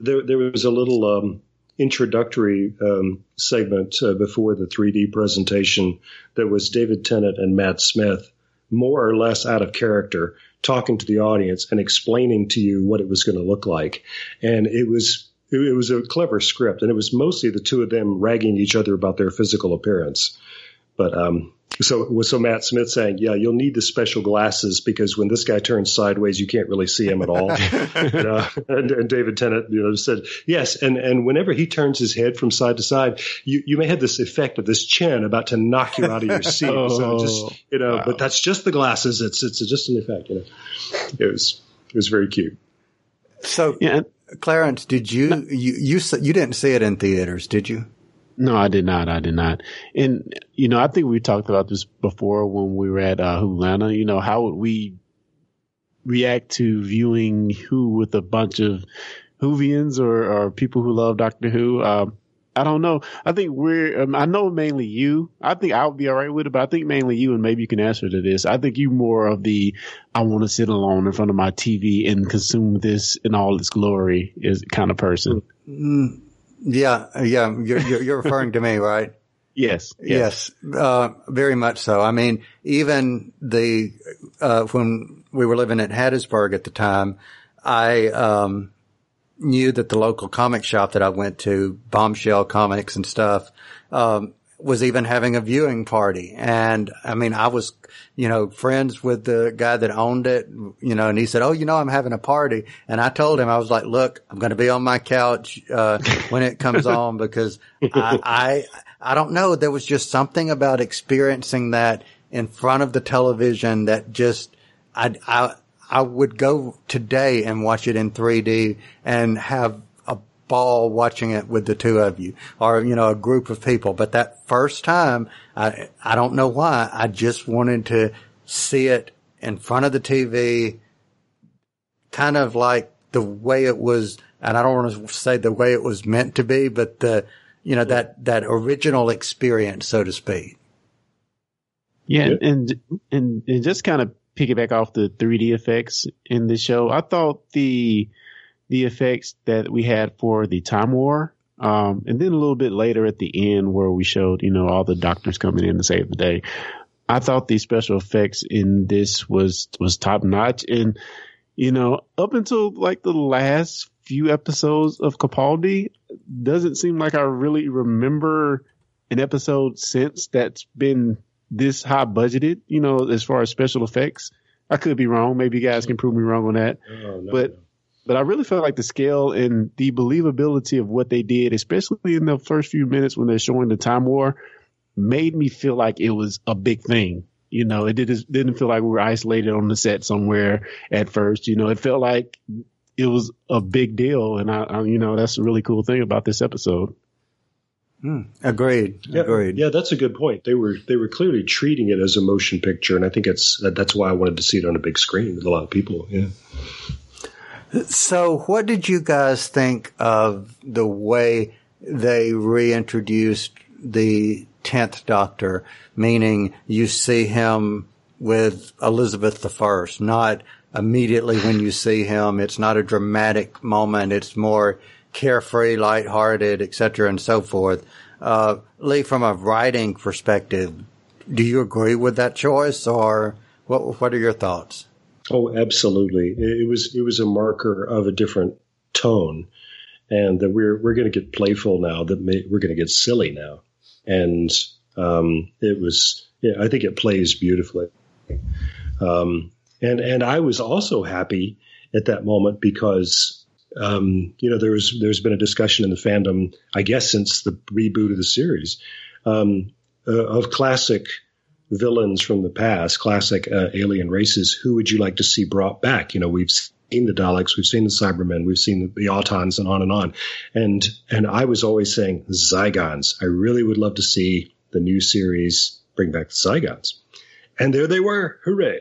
there there was a little um, introductory um, segment uh, before the 3D presentation that was David Tennant and Matt Smith, more or less out of character, talking to the audience and explaining to you what it was going to look like, and it was. It was a clever script, and it was mostly the two of them ragging each other about their physical appearance. But um, So, so Matt Smith saying, "Yeah, you'll need the special glasses because when this guy turns sideways, you can't really see him at all." you know? Uh, and, and, David Tennant, you know, said, "Yes, and and whenever he turns his head from side to side, you you may have this effect of this chin about to knock you out of your seat. oh, so just you know, wow. but that's just the glasses. It's it's just an effect. You know, it was it was very cute." So, yeah. Clarence, did you you you you didn't see it in theaters, did you? No, I did not. I did not. And, you know, I think we talked about this before when we were at uh, Hulana. You know, how would we react to viewing Who with a bunch of Whovians or, or people who love Doctor Who? Um, I don't know. I think we're, um, I know mainly you. I think I would be all right with it, but I think mainly you, and maybe you can answer to this. I think you more of the, I want to sit alone in front of my TV and consume this in all its glory is kind of person. Mm, yeah, yeah, you're, you're, you're referring to me, right? Yes, yes, yes uh, very much so. I mean, even the uh, when we were living at Hattiesburg at the time, I um, knew that the local comic shop that I went to, Bombshell Comics and stuff, um, was even having a viewing party. And I mean, I was, you know, friends with the guy that owned it, you know, and he said, Oh, you know, I'm having a party. And I told him, I was like, look, I'm going to be on my couch, uh, when it comes on because I, I, I don't know. There was just something about experiencing that in front of the television that just, I, I, I would go today and watch it in 3D and have ball watching it with the two of you or, you know, a group of people. But that first time, I, I don't know why. I just wanted to see it in front of the TV, kind of like the way it was. And I don't want to say the way it was meant to be, but the, you know, that, that original experience, so to speak. Yeah. And, and, and just kind of piggyback off the 3D effects in the show. I thought the, the effects that we had for the Time War. Um, and then a little bit later at the end where we showed, you know, all the doctors coming in to save the day. I thought the special effects in this was, was top notch. And, you know, up until like the last few episodes of Capaldi, doesn't seem like I really remember an episode since that's been this high budgeted, you know, as far as special effects. I could be wrong. Maybe you guys can prove me wrong on that. Oh, no, but no but I really felt like the scale and the believability of what they did, especially in the first few minutes when they're showing the time war, made me feel like it was a big thing. You know, it didn't didn't feel like we were isolated on the set somewhere at first. You know, it felt like it was a big deal, and I, I you know, that's a really cool thing about this episode. Mm, agreed. Yeah, agreed. Yeah, that's a good point. They were they were clearly treating it as a motion picture, and I think it's that's why I wanted to see it on a big screen with a lot of people. Yeah. So, what did you guys think of the way they reintroduced the 10th Doctor, meaning you see him with Elizabeth I, not immediately when you see him. It's not a dramatic moment. It's more carefree, lighthearted, etc., and so forth. Uh, Lee, from a writing perspective, do you agree with that choice, or what? What are your thoughts? Oh, absolutely. It was it was a marker of a different tone, and that we're we're going to get playful now. That may, we're going to get silly now, and um, it was. Yeah, I think it plays beautifully. Um, and and I was also happy at that moment because um, you know there was there's been a discussion in the fandom, I guess, since the reboot of the series um, uh, of classic villains from the past, classic uh, alien races, who would you like to see brought back? You know, we've seen the Daleks, we've seen the Cybermen, we've seen the, the Autons, and on and on. And and I was always saying Zygons. I really would love to see the new series bring back the Zygons. And there they were. Hooray!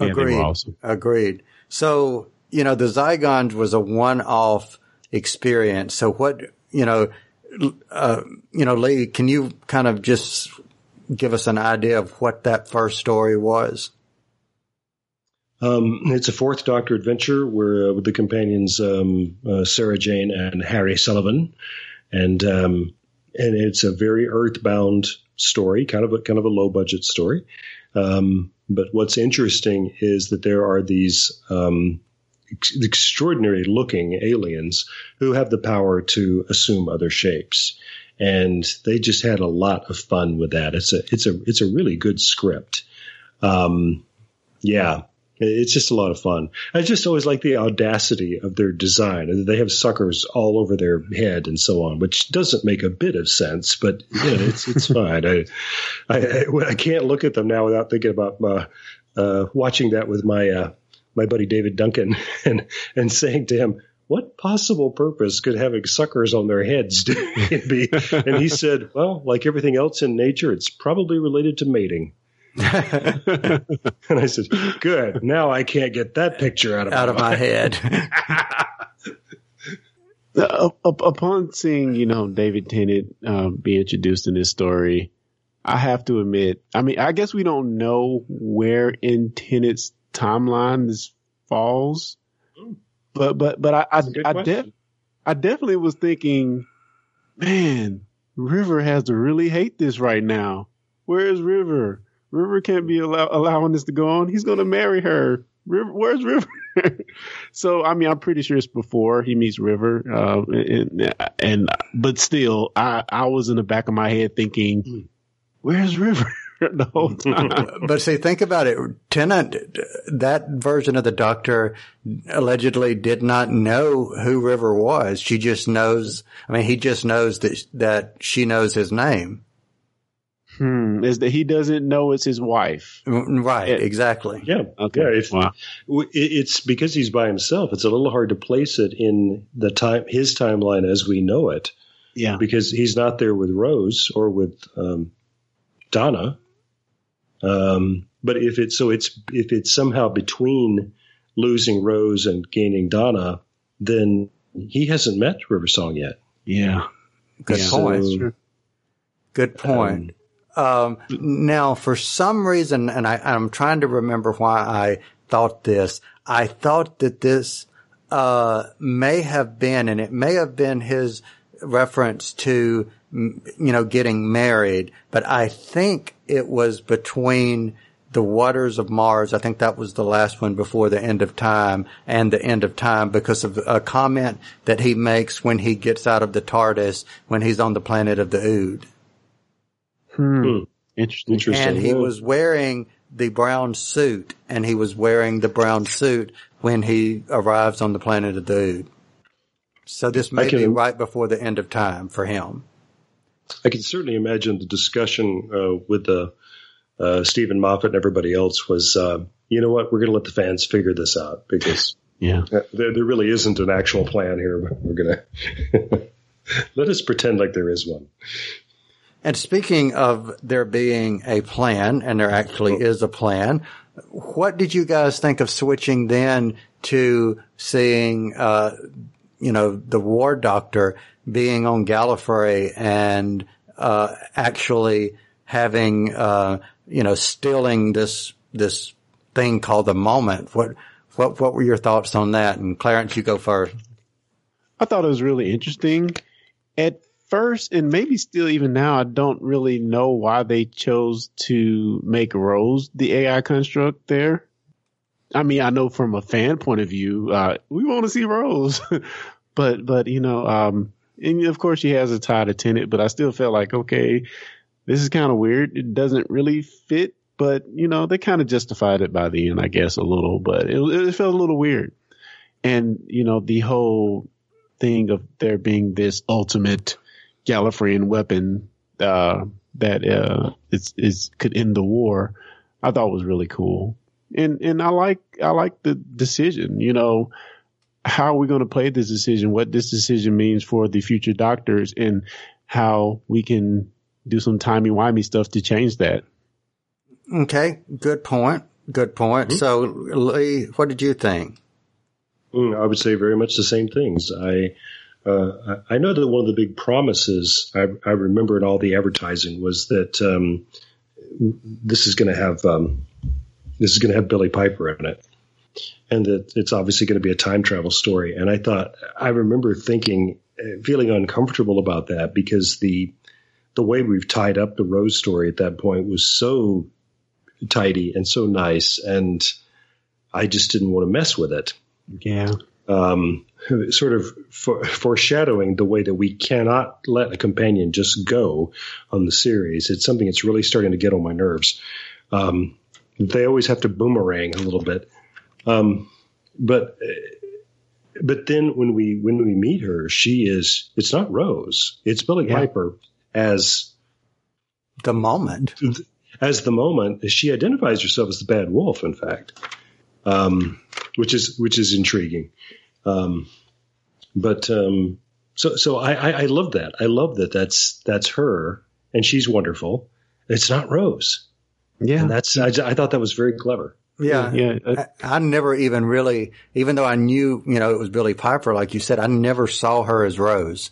Agreed. Yeah, awesome. Agreed. So you know, the Zygons was a one-off experience. So what you know. Uh, you know, Lee, can you kind of just give us an idea of what that first story was? Um, it's a fourth Doctor adventure where uh, with the companions um, uh, Sarah Jane and Harry Sullivan, and um, and it's a very earthbound story, kind of a kind of a low budget story. Um, but what's interesting is that there are these um, ex- extraordinary looking aliens who have the power to assume other shapes and they just had a lot of fun with that. It's a it's a it's a really good script. Um, yeah, it's just a lot of fun. I just always like the audacity of their design. They have suckers all over their head and so on, which doesn't make a bit of sense, but you know, it's it's fine. I, I I can't look at them now without thinking about uh, uh, watching that with my uh, my buddy David Duncan and and saying to him, what possible purpose could having suckers on their heads be? And he said, well, like everything else in nature, it's probably related to mating. and I said, good. Now I can't get that picture out of out my of my head. Uh, up- upon seeing, you know, David Tennant um, be introduced in this story, I have to admit, I mean, I guess we don't know where in Tennant's timeline this falls, but but but I I, I, def- I definitely was thinking, man, River has to really hate this right now. Where is River? River can't be allow- allowing this to go on. He's going to marry her. River, where's River? so I mean, I'm pretty sure it's before he meets River, uh, and, and but still, I I was in the back of my head thinking, where's River the whole time? but see, think about it. Tennant, that version of the Doctor allegedly did not know who River was. She just knows. I mean, he just knows that that she knows his name. hmm, is that he doesn't know it's his wife? Right? Yeah. Exactly. Yeah. Okay. Yeah. If, Wow. it's because he's by himself. It's a little hard to place it in the time, his timeline as we know it, Yeah. because he's not there with Rose or with um, Donna. Um, but if it's so, it's if it's somehow between losing Rose and gaining Donna, then he hasn't met River Song yet. Yeah. Good Yeah. point. So- Good point. Um, now, for some reason, and I, I'm trying to remember why I thought this. I thought that this uh, may have been, and it may have been his reference to, you know, getting married. But I think it was between the waters of Mars. I think that was the last one before the end of time and the end of time because of a comment that he makes when he gets out of the TARDIS when he's on the planet of the Ood. Hmm. Interesting. Interesting. And he Yeah. was wearing the brown suit, and he was wearing the brown suit when he arrives on the planet of the Ood. So this may can- be right before the end of time for him. I can certainly imagine the discussion uh, with the uh, Steven Moffat and everybody else was, uh, you know what, we're going to let the fans figure this out because Yeah. uh, there, there really isn't an actual plan here. But We're going to let us pretend like there is one. And speaking of there being a plan, and there actually is a plan, what did you guys think of switching then to seeing, uh, you know, the War Doctor being on Gallifrey and uh, actually having, uh, you know, stealing this this thing called the moment? What what what were your thoughts on that? And Clarence, you go first. I thought it was really interesting. At first, and maybe still even now, I don't really know why they chose to make Rose the AI construct there. I mean, I know from a fan point of view, uh, we want to see Rose, but but you know, um, and of course she has a tie to but I still felt like okay, this is kind of weird. It doesn't really fit, but you know, they kind of justified it by the end, I guess, a little, but it, it felt a little weird. And you know, the whole thing of there being this ultimate Gallifreyan weapon uh, that uh, is could end the war, I thought was really cool. And and I like I like the decision. You know, how are we going to play this decision? What this decision means for the future doctors, and how we can do some timey wimey stuff to change that. Okay, good point. Good point. So, Lee, what did you think? Mm, I would say very much the same things. I uh, I I know that one of the big promises I, I remember in all the advertising was that um, this is going to have um, this is going to have Billie Piper in it, and that it's obviously going to be a time travel story. And I thought I remember thinking, uh, feeling uncomfortable about that because the the way we've tied up the Rose story at that point was so tidy and so nice, and I just didn't want to mess with it. Yeah. um, sort of for, foreshadowing the way that we cannot let a companion just go on the series. It's something that's really starting to get on my nerves. Um, they always have to boomerang a little bit, um, but but then when we when we meet her, she is it's not Rose, it's Billie Yeah. Piper as The moment. as the moment. She identifies herself as the bad wolf in fact um, which is which is intriguing. Um, but um, so so I, I I love that. I love that that's that's her and she's wonderful. It's not Rose. Yeah. and that's I, I thought that was very clever Yeah. yeah. uh, I, I never even really, even though I knew, you know, it was Billie Piper, like you said, I never saw her as Rose.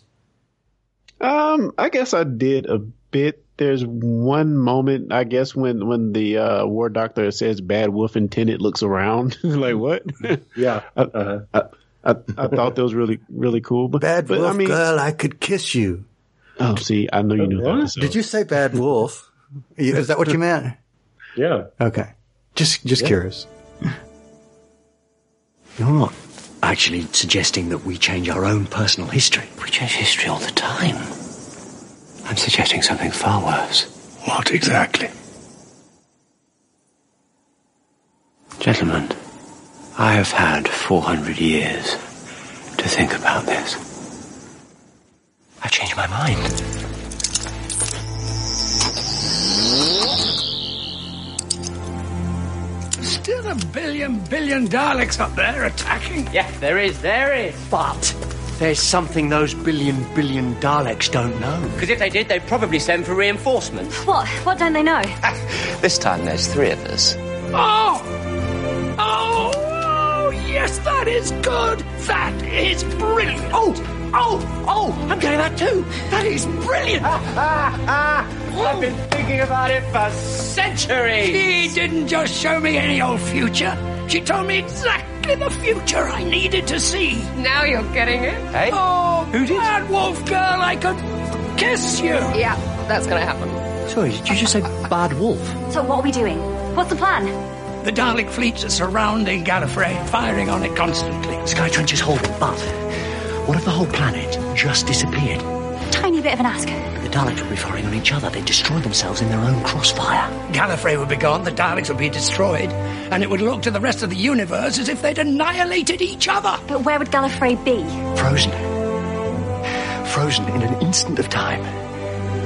Um, I guess I did a bit. There's one moment, I guess, when when the uh, war doctor says "bad wolf" and Tennant looks around, like what? yeah uh, I, I I thought that was really really cool. But Bad but wolf I mean, girl, I could kiss you. oh, see, I know you knew about this. Did you say bad wolf? Is that what you meant? yeah Okay. Just, just curious. You're not actually suggesting that we change our own personal history. We change history all the time. I'm suggesting something far worse. What exactly? Gentlemen, I have had 400 years to think about this. I've changed my mind. Still a billion billion Daleks up there attacking. Yeah, there is, there is. But there's something those billion billion Daleks don't know. Because if they did, they'd probably send for reinforcements. What? What don't they know? This time there's three of us. Oh! Oh! oh, Yes, that is good. That is brilliant. Oh, oh, oh, I'm getting that too. That is brilliant. Ha ha ha! I've been thinking about it for centuries. She didn't just show me any old future. She told me exactly the future I needed to see. Now you're getting it. Hey? Oh, Who did? bad wolf girl, I could kiss you. Yeah, that's gonna happen. Sorry, did you just say bad wolf? So what are we doing? What's the plan? The Dalek fleets are surrounding Gallifrey, firing on it constantly. Skytrench is holding, but what if the whole planet just disappeared? Tiny bit of an ask. The Daleks would be firing on each other. They'd destroy themselves in their own crossfire. Gallifrey would be gone, the Daleks would be destroyed, and it would look to the rest of the universe as if they'd annihilated each other. But where would Gallifrey be? Frozen. Frozen in an instant of time.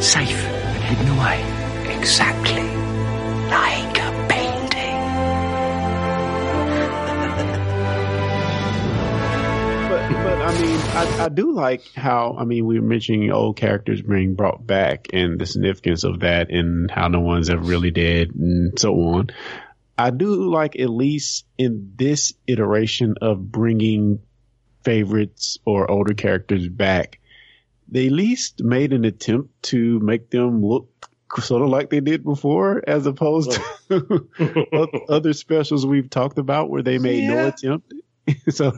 Safe and hidden away. Exactly like I mean, I, I do like how I mean we were mentioning old characters being brought back and the significance of that and how no one's ever really dead and so on. I do like at least in this iteration of bringing favorites or older characters back, they at least made an attempt to make them look sort of like they did before, as opposed to other specials we've talked about where they made no attempt. so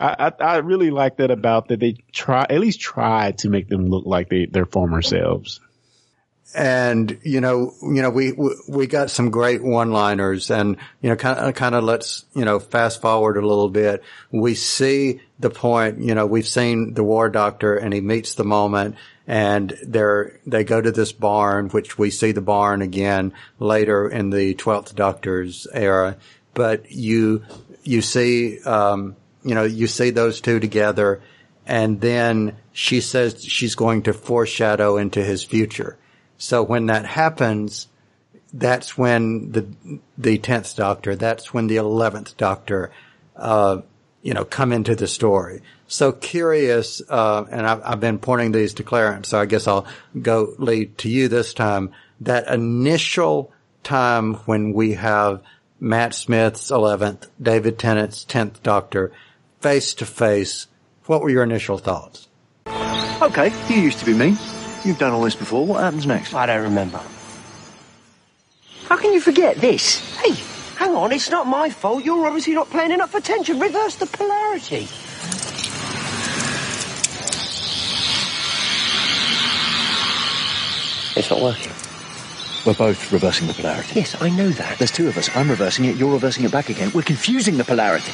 I, I, I really like that about that they try at least try to make them look like they, their former selves. And, you know, you know, we, we- we got some great one-liners and, you know, kind of, kind of let's, you know, fast forward a little bit. We see the point, you know, we've seen the war doctor and he meets the moment and they're, they go to this barn, which we see the barn again later in the 12th Doctor's era. But you, you see, um, you know, you see those two together and then she says she's going to foreshadow into his future. So when that happens, that's when the the tenth Doctor, that's when the eleventh Doctor, uh, you know, come into the story. So curious, uh, and I've, I've been pointing these to Clarence, so I guess I'll go lead to you this time. That initial time when we have Matt Smith's eleventh, David Tennant's tenth Doctor, face to face. What were your initial thoughts? Okay, you used to be me. You've done all this before. What happens next? I don't remember. How can you forget this? Hey, hang on, it's not my fault. You're obviously not playing enough attention. Reverse the polarity. It's not working. We're both reversing the polarity. Yes, I know that. There's two of us. I'm reversing it. You're reversing it back again. We're confusing the polarity.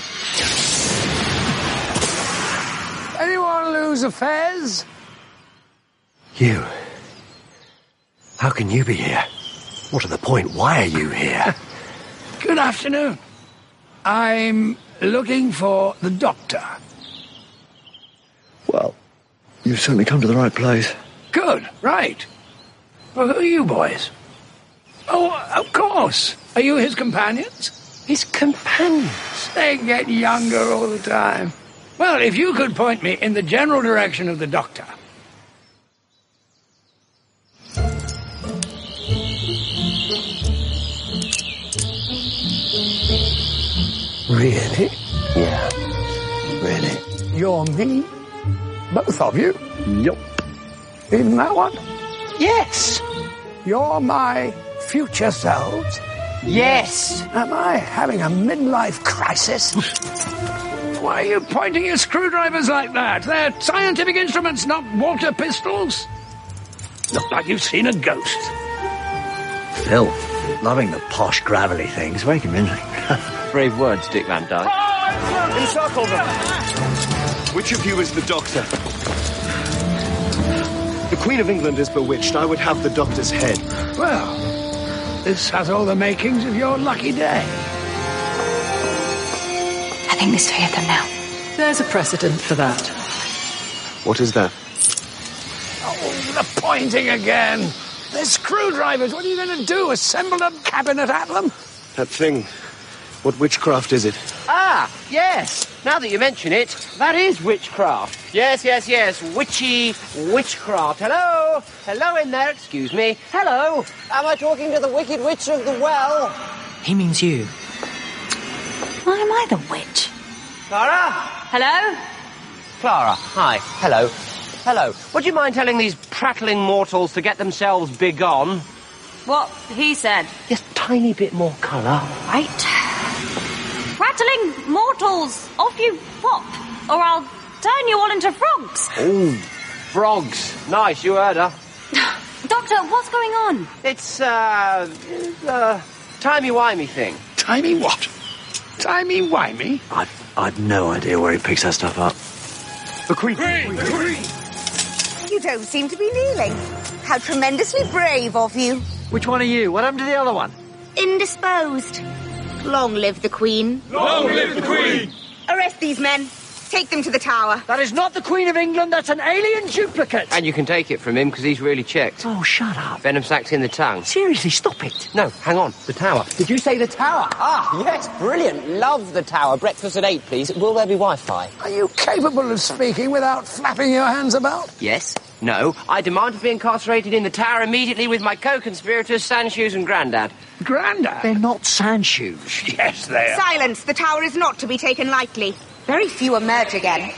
Those affairs? You. How can you be here? What are the point? Why are you here? Good afternoon. I'm looking for the doctor. Well, you've certainly come to the right place. Good, right. Well, who are you boys? Oh, of course. Are you his companions? His companions? They get younger all the time. Well, if you could point me in the general direction of the doctor. Really? Yeah. Really? You're me? Both of you? Yup. Even that one? Yes. You're my future selves? Yes. Am I having a midlife crisis? Why are you pointing your screwdrivers like that? They're scientific instruments, not water pistols. Look like you've seen a ghost. Phil, loving the posh, gravelly things. Very convincing. Brave words, Dick Van Dyke. Encircle them. Which of you is the doctor? The Queen of England is bewitched. I would have the doctor's head. Well, this has all the makings of your lucky day. I think there's three of them now. There's a precedent for that. What is that? Oh, the pointing again. They're screwdrivers. What are you going to do? Assemble a cabinet at them? That thing. What witchcraft is it? Ah, yes. Now that you mention it, that is witchcraft. Yes, yes, yes. Witchy witchcraft. Hello? Hello in there, excuse me. Hello? Am I talking to the Wicked Witch of the Well? He means you. Why am I the witch? Clara? Hello? Clara, hi. Hello. Hello. Would you mind telling these prattling mortals to get themselves begone? What he said. Just tiny bit more colour. Right. Rattling mortals, off you pop, or I'll turn you all into frogs. Ooh, frogs. Nice, you heard her. Doctor, what's going on? It's, uh, uh, timey-wimey thing. Timey what? Timey wimey? I've, I've no idea where he picks that stuff up. The Queen. You don't seem to be kneeling. How tremendously brave of you. Which one are you? What happened to the other one? Indisposed. Long live the Queen. Long live the Queen! Arrest these men. Take them to the tower. That is not the Queen of England, that's an alien duplicate. And you can take it from him because he's really checked. Oh, shut up. Venom sacs in the tongue. Seriously, stop it. No, hang on. The tower. Did you say the tower? Ah, yes, brilliant. Love the tower. Breakfast at eight, please. Will there be Wi-Fi? Are you capable of speaking without flapping your hands about? Yes. No. I demand to be incarcerated in the tower immediately with my co-conspirators, Sandshoes and Grandad. Grandad? They're not sandshoes. Yes, they are. Silence. The tower is not to be taken lightly. Very few emerge again.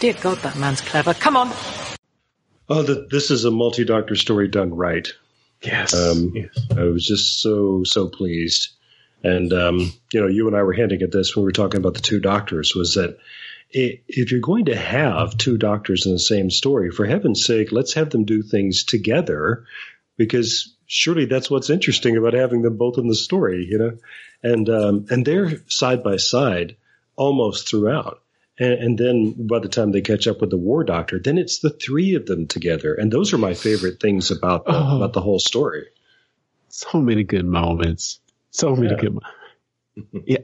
Dear God, that man's clever. Come on. Oh, the, this is a multi-doctor story done right. Yes. Um, yes. I was just so so pleased, and um, you know, you and I were hinting at this when we were talking about the two doctors. Was that i if you're going to have two doctors in the same story, for heaven's sake, let's have them do things together, because surely that's what's interesting about having them both in the story, you know, and um, and they're side by side almost throughout. And, and then by the time they catch up with the war doctor, then it's the three of them together, and those are my favorite things about the, Oh. about the whole story. So many good moments. So many Yeah. good. Mo- yeah.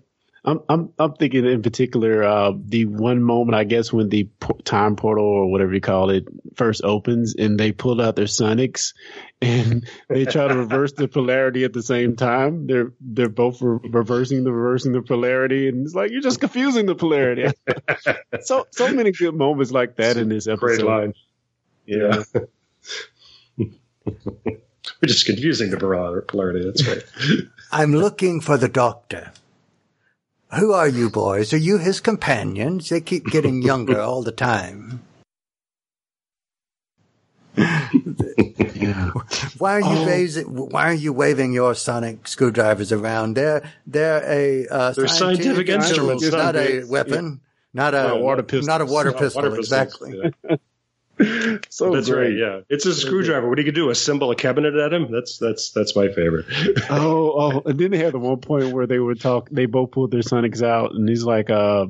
I'm I'm I'm thinking in particular uh, the one moment I guess when the po- time portal or whatever you call it first opens and they pull out their sonics and they try to reverse the polarity at the same time. They're they're both re- reversing the reversing the polarity and it's like you're just confusing the polarity. so so many good moments like that in this episode. Great line. Yeah. We're just confusing the polarity. That's right. I'm looking for the doctor. Who are you boys? Are you his companions? They keep getting younger all the time. Why are you Oh. raising, Why are you waving your sonic screwdrivers around? They're they're a uh, They're scientific instruments, not not a big- weapon, not a Not a water pistol. not a water Not pistol. water pistols, exactly. yeah. so that's great. right. Yeah, it's a screwdriver. What do you do? Assemble a cabinet at him? That's that's that's my favorite. oh, oh, and then they had the one point where they would talk. They both pulled their Sonics out, and he's like, uh,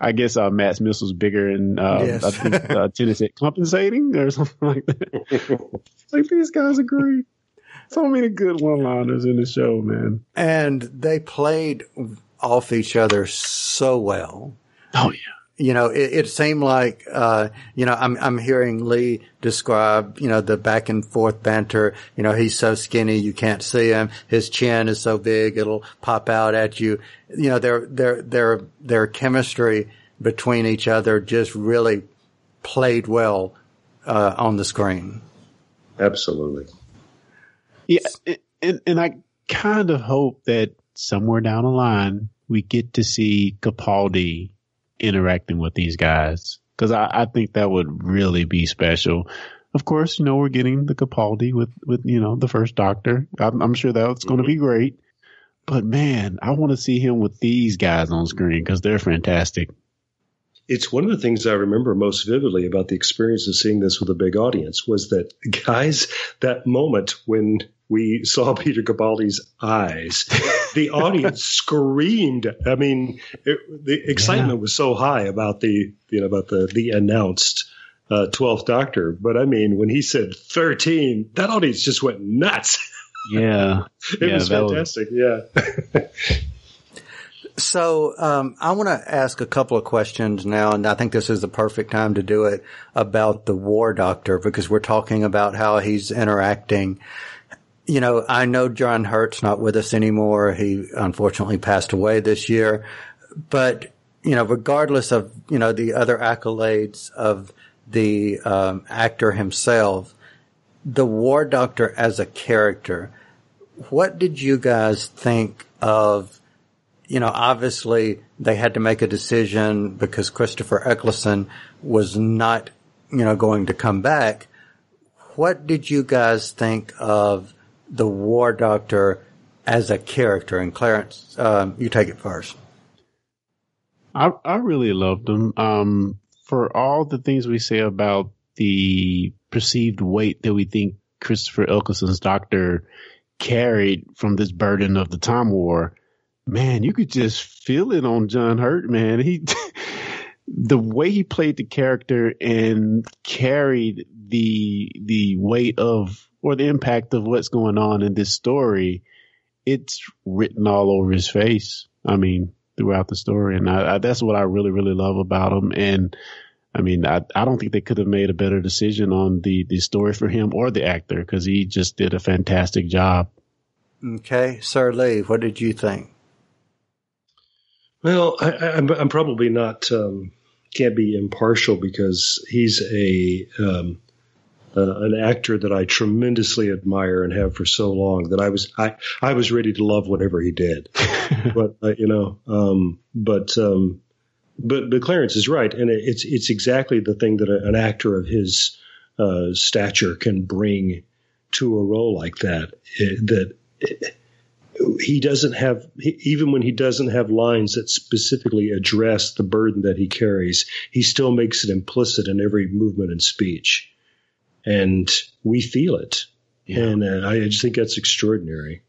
I guess uh, Matt's missile's bigger, and uh, Yes. I think uh, Tennant said compensating or something like that. like these guys are great. So many good one-liners in the show, man. and they played off each other so well. Oh yeah. You know, it, it seemed like, uh, you know, I'm, I'm hearing Lee describe, you know, the back and forth banter. You know, he's so skinny, you can't see him. His chin is so big, it'll pop out at you. You know, their, their, their, their chemistry between each other just really played well, uh, on the screen. Absolutely. Yeah, and- and and I kind of hope that somewhere down the line we get to see Capaldi interacting with these guys because I, I think that would really be special. Of course, you know we're getting the Capaldi with with you know the first Doctor. I'm, I'm sure that's going to mm-hmm. be great. But man, I want to see him with these guys on screen because they're fantastic. It's one of the things I remember most vividly about the experience of seeing this with a big audience was that guys, that moment when we saw Peter Capaldi's eyes, the audience screamed. I mean, it, the excitement was so high about the, you know, about the, the announced, uh, 12th Doctor. But I mean, when he said 13, that audience just went nuts. Yeah, it Yeah, was that was- fantastic. Yeah. So um, I want to ask a couple of questions now, and I think this is the perfect time to do it about the War Doctor because we're talking about how he's interacting. You know, I know John Hurt's not with us anymore. He unfortunately passed away this year, but you know, regardless of you know the other accolades of the um, actor himself, the War Doctor as a character, what did you guys think of? you know, obviously they had to make a decision because Christopher Eccleston was not, you know, going to come back. What did you guys think of the War Doctor as a character? And Clarence, um, you take it first. I I really loved him. Um, for all the things we say about the perceived weight that we think Christopher Eccleston's Doctor carried from this burden of the Time War, man, you could just feel it on John Hurt, man. He, the way he played the character and carried the the weight of or the impact of what's going on in this story, it's written all over his face. I mean, throughout the story, and I, I, that's what I really really love about him. And I mean, I I don't think they could have made a better decision on the the story for him or the actor because he just did a fantastic job. Okay, Sir Lee, what did you think? Well, I, I, I'm, I'm probably not um, can't be impartial because he's a um, uh, an actor that I tremendously admire and have for so long that I was I, I was ready to love whatever he did. but uh, you know, um, but um, but but Clarence is right, and it, it's it's exactly the thing that a, an actor of his uh, stature can bring to a role like that. It, that it, he doesn't have even when he doesn't have lines that specifically address the burden that he carries he still makes it implicit in every movement and speech and we feel it. And uh, i just think that's extraordinary.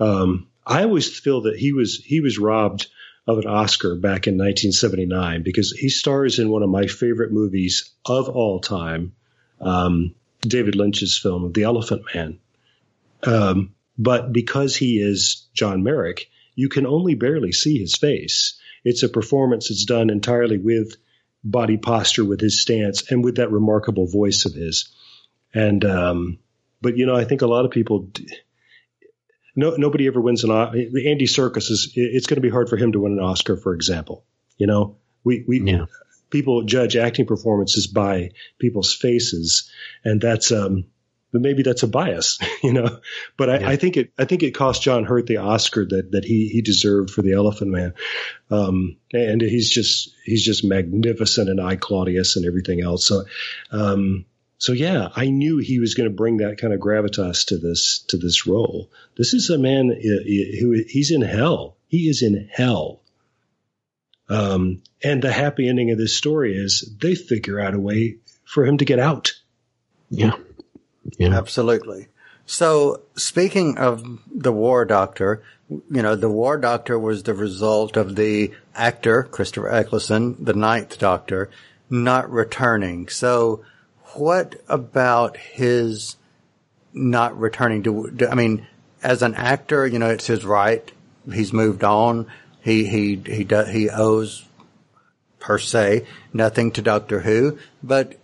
Um, i always feel that he was he was robbed of an oscar back in 1979 because he stars in one of my favorite movies of all time um, david lynch's film the elephant man. Um, but because he is John Merrick, you can only barely see his face. It's a performance that's done entirely with body posture, with his stance, and with that remarkable voice of his. And um, but you know, I think a lot of people. No, nobody ever wins an Oscar. Andy Serkis is. It's going to be hard for him to win an Oscar, for example. You know, we we yeah. people judge acting performances by people's faces, and that's um, but maybe that's a bias, you know. But I, yeah. I, think it I think it cost John Hurt the Oscar that that he he deserved for the Elephant Man, um, and he's just he's just magnificent and I Claudius and everything else. So, um, so yeah, I knew he was going to bring that kind of gravitas to this to this role. This is a man who he's in hell. He is in hell. Um, and the happy ending of this story is they figure out a way for him to get out. Yeah. Absolutely. So speaking of the War Doctor, you know, the War Doctor was the result of the actor, Christopher Eccleston, the Ninth Doctor, not returning. So what about his not returning? Do, do I mean, as an actor, you know, it's his right. He's moved on. He, he, he does, he owes per se nothing to Doctor Who, but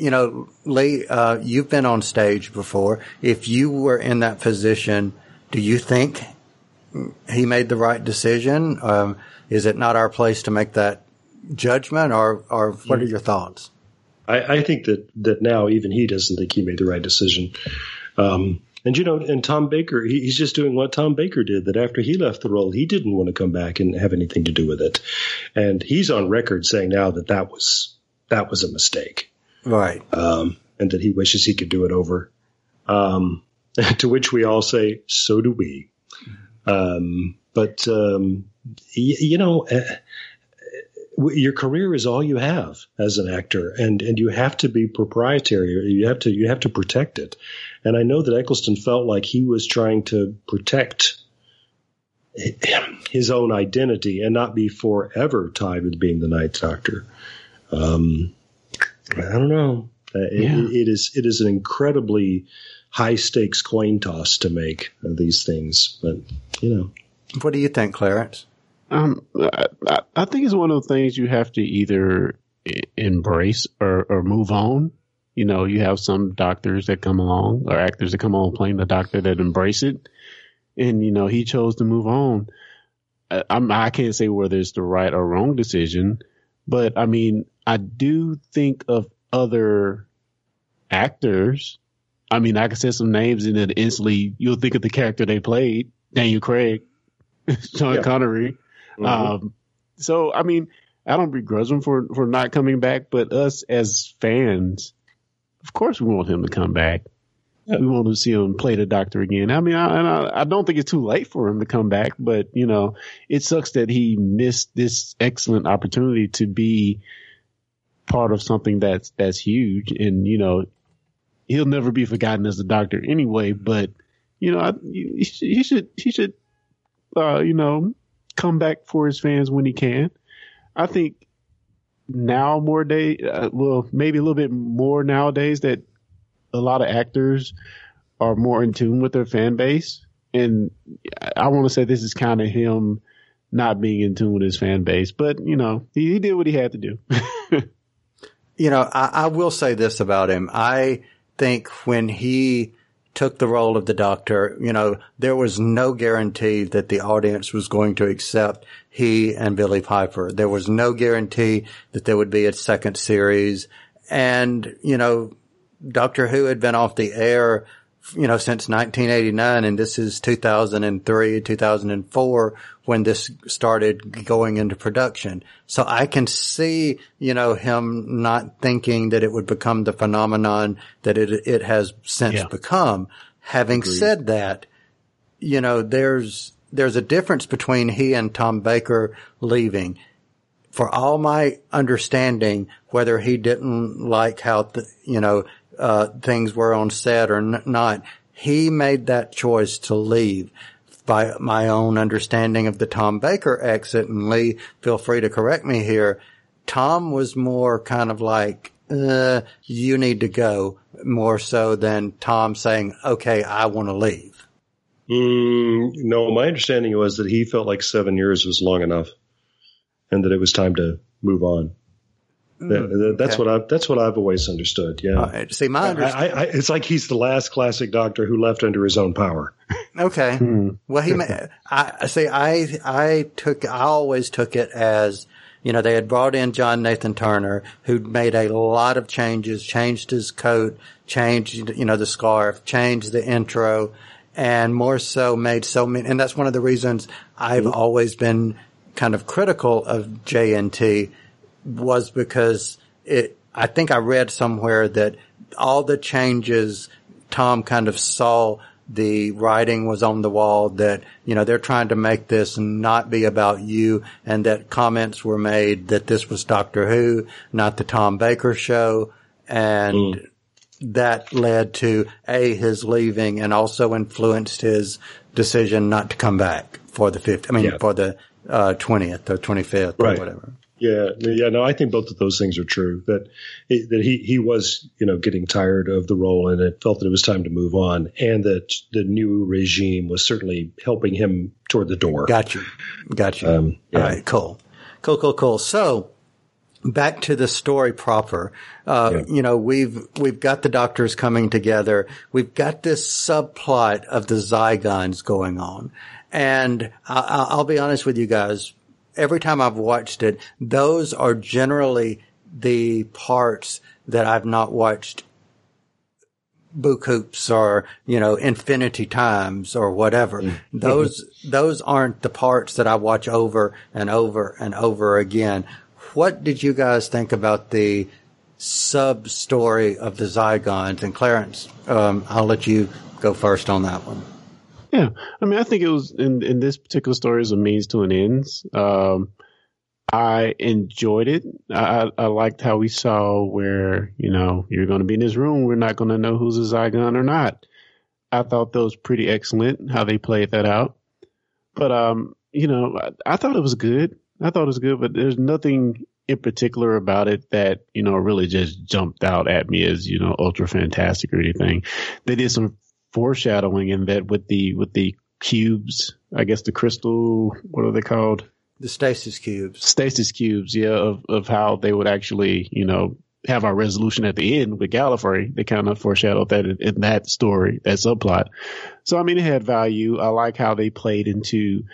you know, Lee, uh, you've been on stage before. If you were in that position, do you think he made the right decision? Um, is it not our place to make that judgment, or, or what are your thoughts? I, I think that that now even he doesn't think he made the right decision. Um, and you know, and Tom Baker, he, he's just doing what Tom Baker did. That after he left the role, he didn't want to come back and have anything to do with it. And he's on record saying now that that was that was a mistake. Right. Um, and that he wishes he could do it over. Um, to which we all say, so do we. Um, but, um, y- you know, uh, your career is all you have as an actor and, and you have to be proprietary. You have to, you have to protect it. And I know that Eccleston felt like he was trying to protect his own identity and not be forever tied with being the Ninth Doctor. Um, I don't know. Uh, it- it is it is an incredibly high stakes coin toss to make of these things, but you know. What do you think, Clarence? Um, I, I- I think it's one of the things you have to either embrace or, or move on. You know, you have some doctors that come along or actors that come on playing the doctor that embrace it. And, you know, he chose to move on. I, I'm, I can't say whether it's the right or wrong decision, but I mean, I do think of other actors. I mean, I can say some names and then instantly you'll think of the character they played, Daniel Craig, Sean Yeah. Connery. Mhm. Um, so I mean, I don't begrudge him for for not coming back, but us as fans, of course, we want him to come back. We want to see him play the Doctor again. I mean, I, and I, I don't think it's too late for him to come back, but you know, it sucks that he missed this excellent opportunity to be part of something that's that's huge, and you know, he'll never be forgotten as a Doctor anyway. But you know, I, he, should- he should uh, you know come back for his fans when he can. I think now more day, uh, well, maybe a little bit more nowadays that a lot of actors are more in tune with their fan base. And I- I want to say this is kind of him not being in tune with his fan base, but you know, he, he did what he had to do. You know, I, I will say this about him. I think when he took the role of the doctor, you know, there was no guarantee that the audience was going to accept he and Billie Piper. There was no guarantee that there would be a second series. And, you know, Doctor Who had been off the air, you know, since 1989 and this is 2003, 2004 when this started going into production. So I can see, you know, him not thinking that it would become the phenomenon that it, it has since Yeah. become. Having said that, you know, there's, there's a difference between he and Tom Baker leaving for all my understanding, whether he didn't like how, th- you know, uh, things were on set or n- not, he made that choice to leave. By my own understanding of the Tom Baker exit, and Lee, feel free to correct me here. Tom was more kind of like, uh, you need to go more so than Tom saying, okay, I want to leave. Mm, no, my understanding was that he felt like seven years was long enough, and that it was time to move on. That- that's okay. what I that's what I've always understood. Yeah, Uh, see, my understanding. I, I, it's like he's the last classic Doctor who left under his own power. Okay. Well, he, ma- I see. I I took. I always took it as you know they had brought in John Nathan Turner, who made a lot of changes, changed his coat, changed you know the scarf, changed the intro, and more so made so many. And that's one of the reasons I've always been kind of critical of JNT was because it. I think I read somewhere that all the changes Tom kind of saw the writing was on the wall that, you know, they're trying to make this not be about you and that comments were made that this was Doctor Who, not the Tom Baker show. And that led to A, his leaving and also influenced his decision not to come back for the 50, I mean, Yeah. for the, uh, 20th or 25th Right. or whatever. Yeah, yeah, no, I think both of those things are true. That he, that he he was, you know, getting tired of the role and it felt that it was time to move on, and that the new regime was certainly helping him toward the door. Got you. Got you. Um, yeah. All right. Cool. Cool. Cool. Cool. So back to the story proper. Uh, you know, we've, we've got the doctors coming together. We've got this subplot of the Zygons going on. And I- I'll be honest with you guys. Every time I've watched it, those are generally the parts that I've not watched book hoops or, you know, infinity times or whatever. Those, those aren't the parts that I watch over and over and over again. What did you guys think about the sub story of the Zygons? And Clarence, um, I'll let you go first on that one. Yeah, I mean, I think it was in in this particular story is a means to an ends. Um, I enjoyed it. I, I liked how we saw where you know you're going to be in this room. We're not going to know who's a Zygon or not. I thought that was pretty excellent how they played that out. But um, you know, I, I thought it was good. I thought it was good, but there's nothing in particular about it that you know really just jumped out at me as you know ultra fantastic or anything. They did some foreshadowing in that with the with the cubes. I guess the crystal. What are they called? The stasis cubes. Stasis cubes. Yeah, of of how they would actually you know have our resolution at the end with Gallifrey. They kind of foreshadowed that in, in that story, that subplot. So I mean, it had value. I like how they played into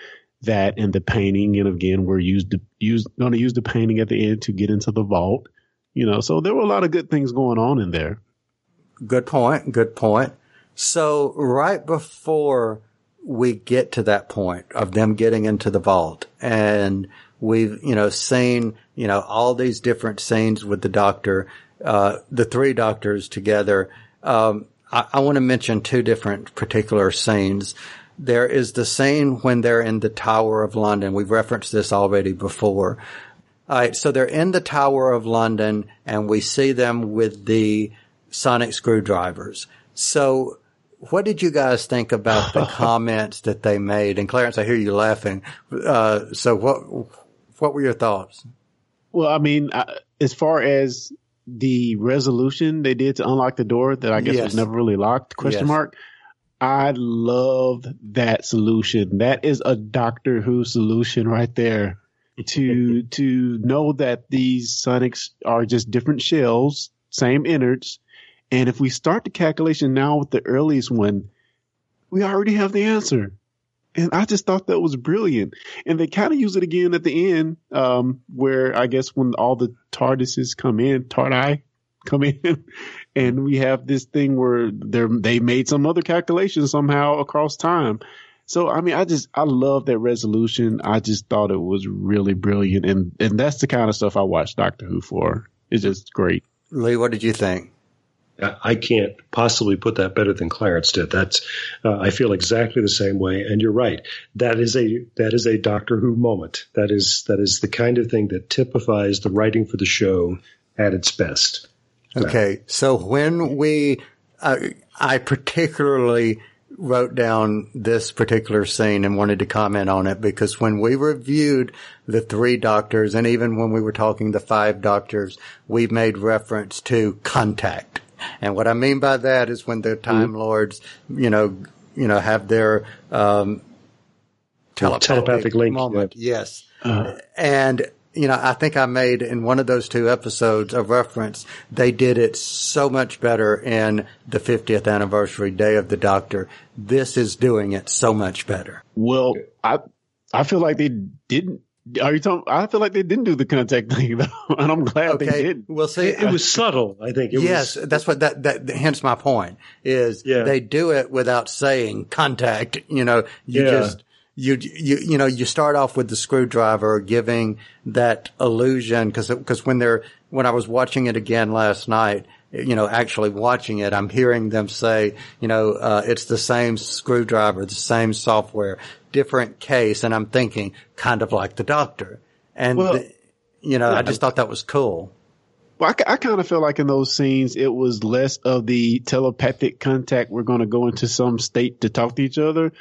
that and the painting. And again, we're used to use going to use the painting at the end to get into the vault. You know, so there were a lot of good things going on in there. Good point. Good point. So right before we get to that point of them getting into the vault and we've, you know, seen, you know, all these different scenes with the doctor, uh, the three doctors together. Um, I, I want to mention two different particular scenes. There is the scene when they're in the Tower of London. We've referenced this already before. All right. So they're in the Tower of London and we see them with the sonic screwdrivers. So what did you guys think about the comments that they made? And Clarence, I hear you laughing. Uh, so what, what were your thoughts? Well, I mean, I, as far as the resolution they did to unlock the door that I guess Yes. was never really locked, question Yes. mark. I loved that solution. That is a Doctor Who solution right there. to to know that these sonics are just different shells, same innards, and if we start the calculation now with the earliest one, we already have the answer. And I just thought that was brilliant. And they kind of use it again at the end, um, where I guess when all the TARDISes come in, TARDI come in, and we have this thing where they they made some other calculation somehow across time. So I mean, I just I love that resolution. I just thought it was really brilliant, and and that's the kind of stuff I watch Doctor Who for. It's just great. Lee, what did you think? I can't possibly put that better than Clarence did. That's uh, I feel exactly the same way, and you're right. That is a that is a Doctor Who moment. That is that is the kind of thing that typifies the writing for the show at its best. Okay. So when we, uh, I particularly wrote down this particular scene and wanted to comment on it because when we reviewed the three doctors and even when we were talking the five doctors, we made reference to contact. And what I mean by that is when the Time Lords, you know, you know, have their, um, telepathic, telepathic link, moment. Yes. And, you know, I think I made in one of those two episodes a reference. They did it so much better in the 50th anniversary day of the doctor. This is doing it so much better. Well, I I feel like they didn't. Are you talking? I feel like they didn't do the contact thing though, and I'm glad they did. We'll see. It, it was subtle. I think. It yes, was, that's what that, that, hence my point is Yeah. they do it without saying contact. You know, you Yeah. just, you, you, you know, you start off with the screwdriver giving that illusion because, because when they're, when I was watching it again last night, you know, actually watching it, I'm hearing them say, you know, uh, it's the same screwdriver, the same software, different case. And I'm thinking kind of like the doctor. And, Well, the- you know, yeah. I just thought that was cool. Well, I, kind of feel like in those scenes, it was less of the telepathic contact. We're going to go into some state to talk to each other.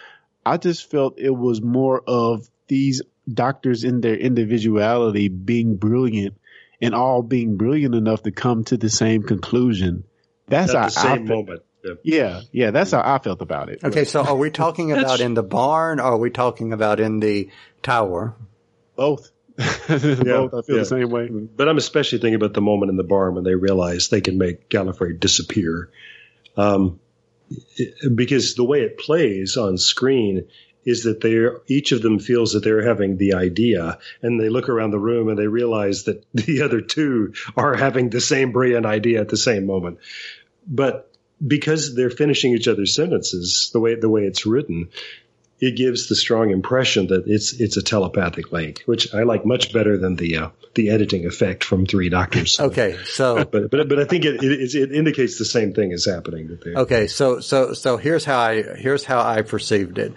I just felt it was more of these doctors in their individuality being brilliant and all being brilliant enough to come to the same conclusion. That's At how the same I felt. moment. Yeah. Yeah, yeah, that's how I felt about it. Okay. So are we talking about in the barn or are we talking about in the tower? Both. Both. I feel yeah. the same way. But I'm especially thinking about the moment in the barn when they realize they can make Gallifrey disappear. Um, because the way it plays on screen is that they're each of them feels that they're having the idea, and they look around the room and they realize that the other two are having the same brilliant idea at the same moment. But because they're finishing each other's sentences the way the way it's written, it gives the strong impression that it's it's a telepathic link, which I like much better than the uh, the editing effect from Three Doctors. Okay. So, but but but I think it, it it indicates the same thing is happening. Okay, so so so here's how I here's how I perceived it,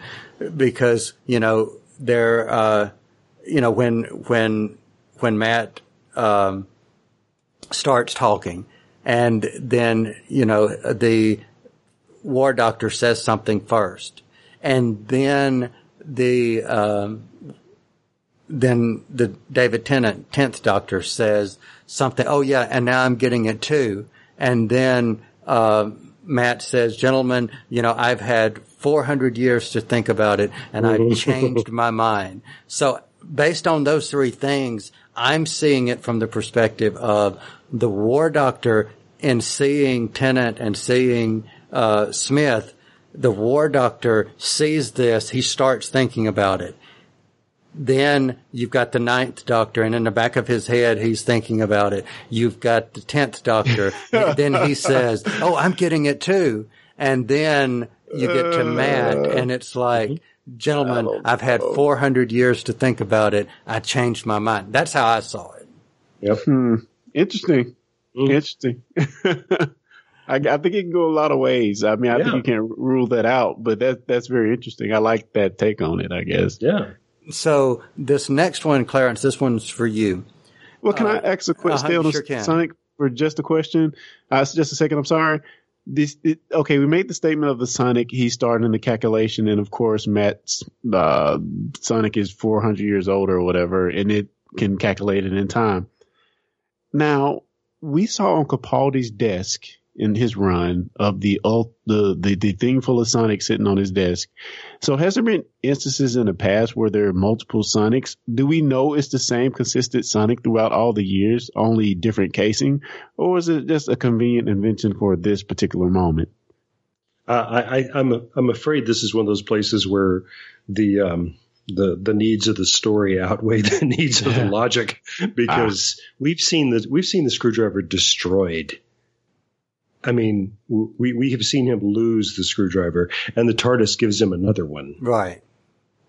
because you know there, uh, you know when when when Matt um, starts talking, and then you know the war doctor says something first, and then the um, then the David Tennant tenth Doctor says something. Oh yeah, and now I'm getting it too. And then uh, Matt says, "Gentlemen, you know I've had 400 years to think about it, and I've changed my mind." So based on those three things, I'm seeing it from the perspective of the War Doctor in seeing Tennant and seeing uh, Smith. The War Doctor sees this. He starts thinking about it. Then you've got the ninth doctor and in the back of his head, he's thinking about it. You've got the tenth doctor. then he says, Oh, I'm getting it too. And then you get to Matt and it's like, gentlemen, I've had 400 years to think about it. I changed my mind. That's how I saw it. Yep. Hmm. Interesting. Interesting. I, I think it can go a lot of ways. I mean, I Yeah. think you can't rule that out, but that that's very interesting. I like that take on it. I guess. Yeah. So this next one, Clarence, this one's for you. Well, can I ask a question? uh-huh, Stay on the sure can. Sonic for just a question. Uh, just a second. I'm sorry. This it, okay? We made the statement of the Sonic. He's starting the calculation, and of course, Matt's uh, Sonic is 400 years old or whatever, and it can calculate it in time. Now, we saw on Capaldi's desk in his run of the the, the the thing full of Sonic sitting on his desk. So has there been instances in the past where there are multiple Sonics? Do we know it's the same consistent Sonic throughout all the years, only different casing, or is it just a convenient invention for this particular moment? Uh, I, I, I'm I'm afraid this is one of those places where the um, the the needs of the story outweigh the needs of the logic because we've seen the we've seen the screwdriver destroyed. I mean, we we have seen him lose the screwdriver, and the TARDIS gives him another one. Right.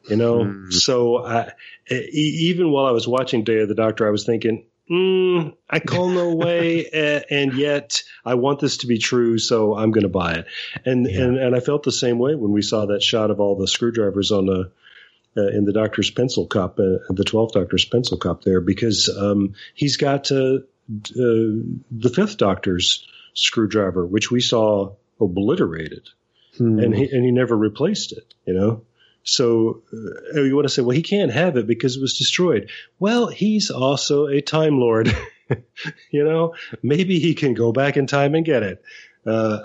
You know, so I, e- even while I was watching Day of the Doctor, I was thinking, mm, I call no way, and yet I want this to be true, so I'm going to buy it. And and and I felt the same way when we saw that shot of all the screwdrivers on the. Uh, in the doctor's pencil cup, uh, the 12th doctor's pencil cup there, because um, he's got uh, uh, the fifth doctor's screwdriver, which we saw obliterated and he and he never replaced it. You know, so uh, you want to say, well, he can't have it because it was destroyed. Well, he's also a time lord. you know, maybe he can go back in time and get it. Uh,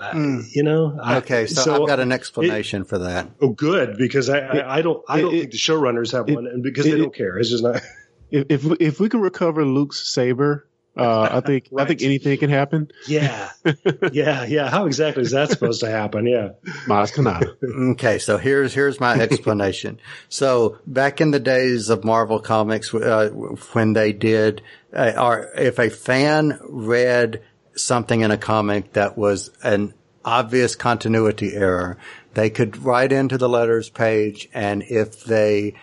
You know, I- Okay, so, I've got an explanation for that. oh, good because I I, I don't I don't think the showrunners have one, and because they don't care. It's just not. If if, we- if we can recover Luke's saber, uh, I think I think anything can happen. Yeah, yeah, yeah. How exactly is that supposed to happen? Yeah. Maz Kanata. Okay, so here's here's my explanation. so back in the days of Marvel Comics, uh, when they did, uh, or if a fan read something in a comic that was an obvious continuity error, they could write into the letters page, and if they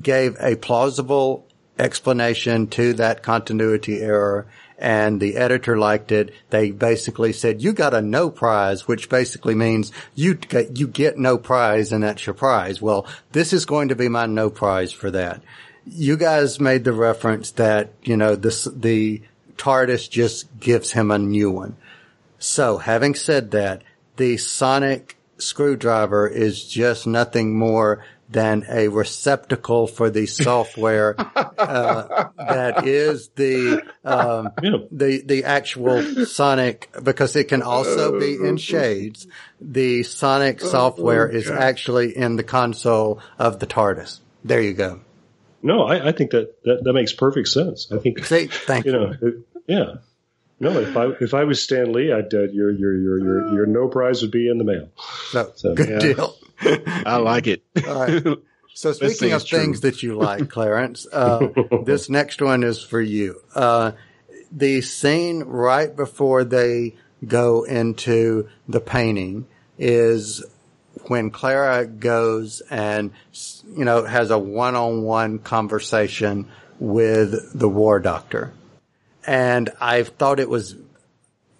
gave a plausible explanation to that continuity error and the editor liked it. They basically said, you got a no prize, which basically means you get, you get no prize and that's your prize. Well, this is going to be my no prize for that. You guys made the reference that, you know, this, the TARDIS just gives him a new one. So having said that, the sonic screwdriver is just nothing more than a receptacle for the software uh, that is the um, the the actual Sonic because it can also be in shades. The Sonic software is actually in the console of the TARDIS. There you go. No, I, I think that, that that makes perfect sense. I think See, thank you know, it- yeah. No, if I if I was Stan Lee, I'd uh, your your your your your no prize would be in the mail. So, So, good yeah. deal. I like it. All right. So speaking of it's true. things that you like, Clarence, uh, this next one is for you. Uh, the scene right before they go into the painting is when Clara goes and, you know, has a one-on-one conversation with the war doctor. And I thought it was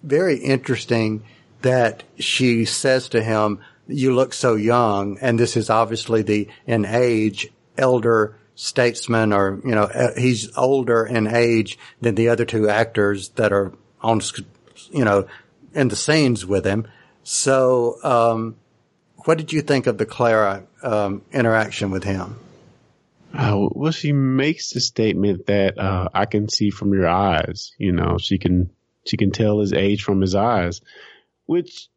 very interesting that she says to him, you look so young. And this is obviously the, in age, elder statesman or, you know, uh, he's older in age than the other two actors that are on, you know, in the scenes with him. So, um, what did you think of the Clara, um, interaction with him? Uh, well, she makes the statement that uh, I can see from your eyes. You know, she can she can tell his age from his eyes, which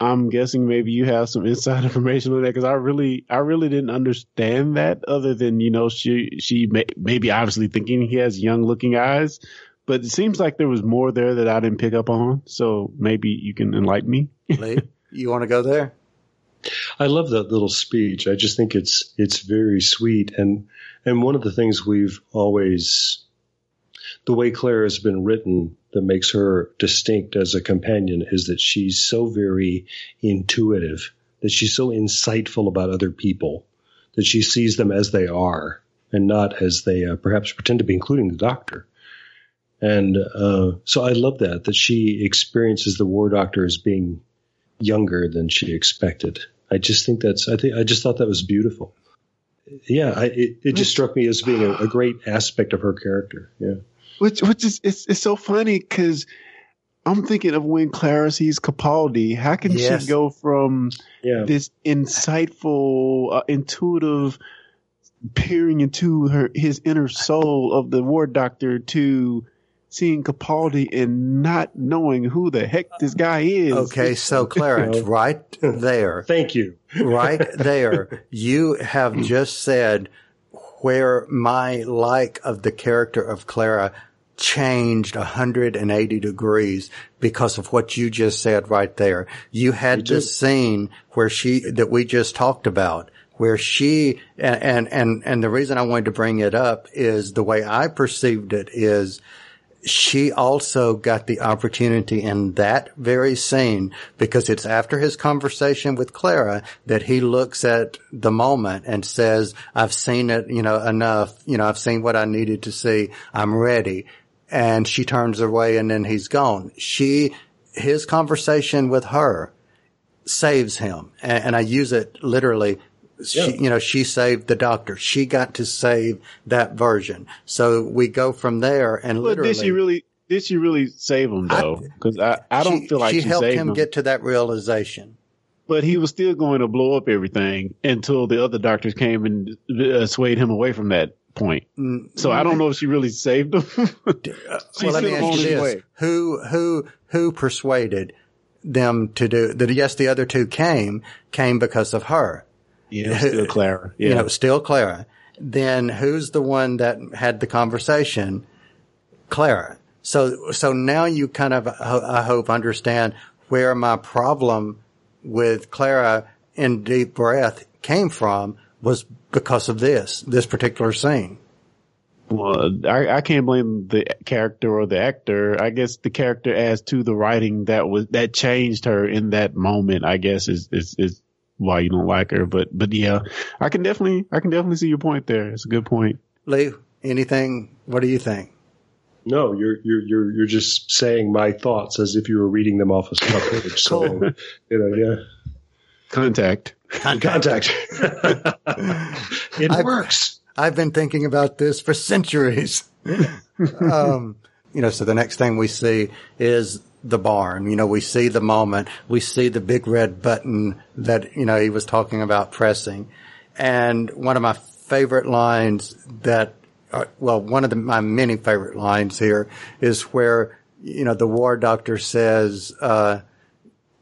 I'm guessing maybe you have some inside information on that because I really I really didn't understand that. Other than you know she she may, maybe obviously thinking he has young looking eyes, but it seems like there was more there that I didn't pick up on. So maybe you can enlighten me. Lee, you want to go there? I love that little speech. I just think it's it's very sweet and and one of the things we've always the way Claire has been written that makes her distinct as a companion is that she's so very intuitive, that she's so insightful about other people, that she sees them as they are and not as they uh, perhaps pretend to be, including the doctor. And uh, so I love that that she experiences the war doctor as being younger than she expected. I just think that's I think I just thought that was beautiful. Yeah, I, it it just struck me as being a, a great aspect of her character. Yeah. which which is it's it's so funny because I'm thinking of when Clara sees Capaldi. How can Yes. she go from Yeah. this insightful, uh, intuitive, peering into her his inner soul of the war doctor to seeing Capaldi and not knowing who the heck this guy is? Okay, so Clarence, right there. Thank you. right there, you have mm. just said where my like of the character of Clara changed 180 degrees because of what you just said right there. You had this scene where she, that we just talked about, where she, and, and, and, and the reason I wanted to bring it up is the way I perceived it is she also got the opportunity in that very scene because it's after his conversation with Clara that he looks at the moment and says, I've seen it, you know, enough. You know, I've seen what I needed to see. I'm ready. And she turns away and then he's gone. She, his conversation with her saves him. And, and I use it literally. She, Yeah. you know, she saved the doctor. She got to save that version. So we go from there and But literally. did she really? Did she really save him though? Because I, I, don't she, feel like she, she, helped saved him, get to that realization. but he was still going to blow up everything until the other doctors came and uh, swayed him away from that point. Mm, so I don't mm. know if she really saved him. Uh, well, let me ask you this: way. who who who persuaded them to do that? Yes, the other two came came because of her. Yeah, still Clara. Yeah. You know, still Clara. Then who's the one that had the conversation? Clara. So so now you kind of I hope understand where my problem with Clara in deep breath came from was because of this this particular scene. Well, I, I can't blame the character or the actor. I guess the character as to the writing that was that changed her in that moment. I guess is is is why you don't like her. But but yeah, I can definitely I can definitely see your point there. It's a good point. Lee, anything? What do you think? No, you're you're you're you're just saying my thoughts as if you were reading them off a page. So you know, yeah. Contact. Contact. it I've- works. I've been thinking about this for centuries. um, you know, so the next thing we see is the barn. You know, we see the moment. We see the big red button that, you know, he was talking about pressing. And one of my favorite lines that, uh, well, one of the, my many favorite lines here is where, you know, the war doctor says, uh,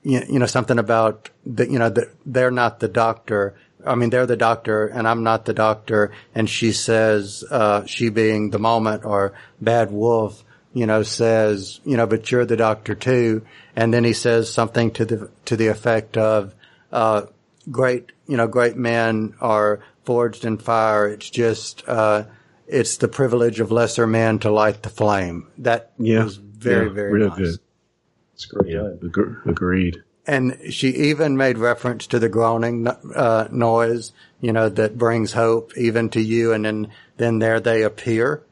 you, you know, something about that, you know, that they're not the doctor. I mean, they're the doctor and I'm not the doctor. And she says, uh, she being the moment or bad wolf, you know, says, you know, but you're the doctor too. And then he says something to the, to the effect of, uh, great, you know, great men are forged in fire. It's just, uh, it's the privilege of lesser men to light the flame. That Yeah. was very, Yeah, very real nice. good. It's great. Yeah, agr- agreed. And she even made reference to the groaning uh, noise, you know, that brings hope even to you. And then, then there they appear.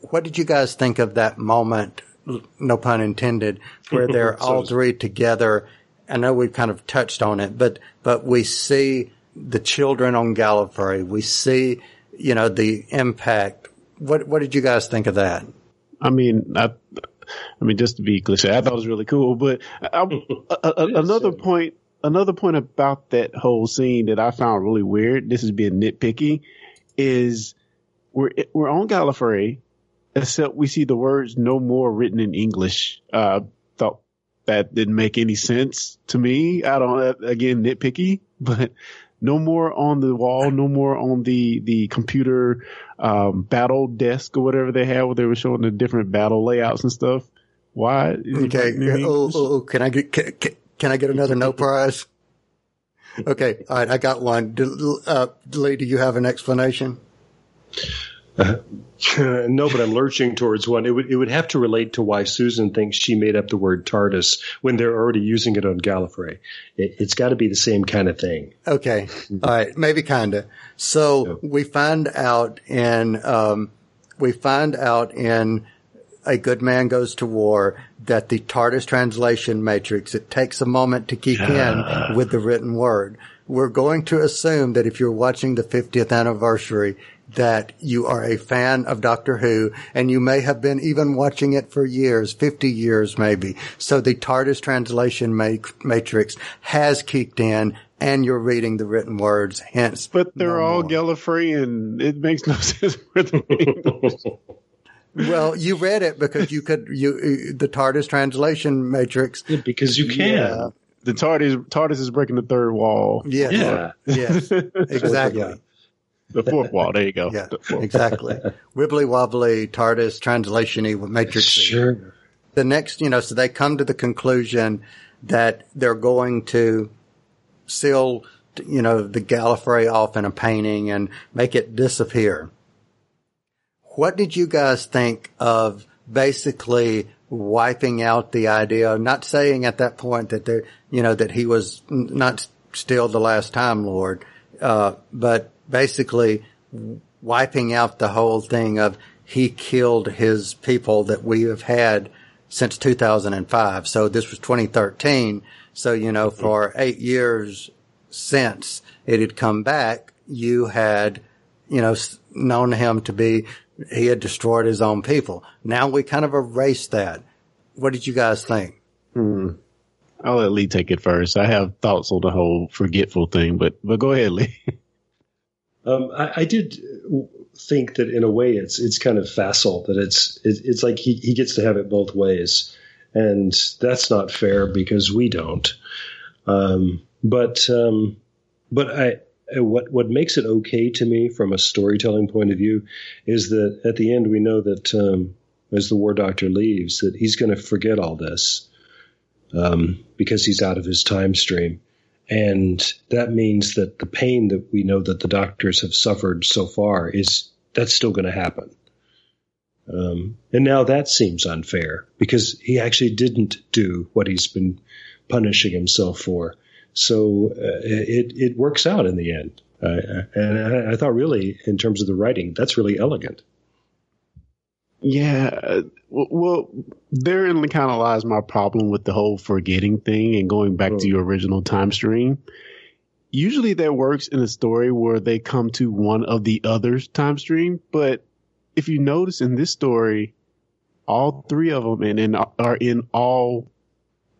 What did you guys think of that moment? No pun intended, where they're all three together. I know we've kind of touched on it, but, but we see the children on Gallifrey. We see, you know, the impact. What, what did you guys think of that? I mean, I, I mean, just to be cliche, I thought it was really cool. But I, a, another point, another point about that whole scene that I found really weird. This is being nitpicky. Is we're we're on Gallifrey, except we see the words "no more" written in English. Uh, thought that didn't make any sense to me. I don't again nitpicky, but no more on the wall, no more on the the computer um, battle desk or whatever they had, where they were showing the different battle layouts and stuff. Why? Okay. Oh, oh, oh, can I get can, can- can I get another no prize? Okay. All right. I got one. Do, uh, Lee, do you have an explanation? no, but I'm lurching towards one. It would it would have to relate to why Susan thinks she made up the word TARDIS when they're already using it on Gallifrey. It, it's got to be the same kind of thing. Okay. All right. Maybe kinda. So we find out in, um, we find out in A Good Man Goes to War that the TARDIS translation matrix, it takes a moment to kick in with the written word. We're going to assume that if you're watching the 50th anniversary, that you are a fan of Doctor Who and you may have been even watching it for years, 50 years maybe. So the TARDIS translation matrix has kicked in and you're reading the written words, hence. But they're all Gallifrey, and it makes no sense for them. Well, you read it because you could, you, the TARDIS translation matrix. because you can. Yeah. the TARDIS TARDIS is breaking the third wall. Yes. Yeah. Yes. Exactly. The fourth wall. There you go. Yeah, exactly. Wibbly wobbly TARDIS translation-y matrix. Sure. The next, you know, so they come to the conclusion that they're going to seal, you know, the Gallifrey off in a painting and make it disappear. What did you guys think of basically wiping out the idea, not saying at that point that there, you know, that he was not still the last time Lord, uh, but basically wiping out the whole thing of he killed his people that we have had since 2005. So this was 2013. So, you know, for eight years since it had come back, you had, you know, known him to be, he had destroyed his own people. Now we kind of erased that. What did you guys think? Hmm. I'll let Lee take it first. I have thoughts on the whole forgetful thing, but but go ahead, Lee. Um, I, I did think that in a way it's it's kind of facile that it's it, it's like he, he gets to have it both ways, and that's not fair because we don't. Um, but um, but I what what makes it okay to me from a storytelling point of view is that at the end we know that um, as the war doctor leaves that he's going to forget all this um, because he's out of his time stream. And that means that the pain that we know that the doctors have suffered so far is that's still going to happen. Um, and now that seems unfair because he actually didn't do what he's been punishing himself for. So uh, it it works out in the end. Uh, and I, I thought really, in terms of the writing, that's really elegant. Yeah, well, therein kind of lies my problem with the whole forgetting thing and going back to mm. your original time stream. Usually that works in a story where they come to one of the other's time stream, but if you notice in this story, all three of them and are in all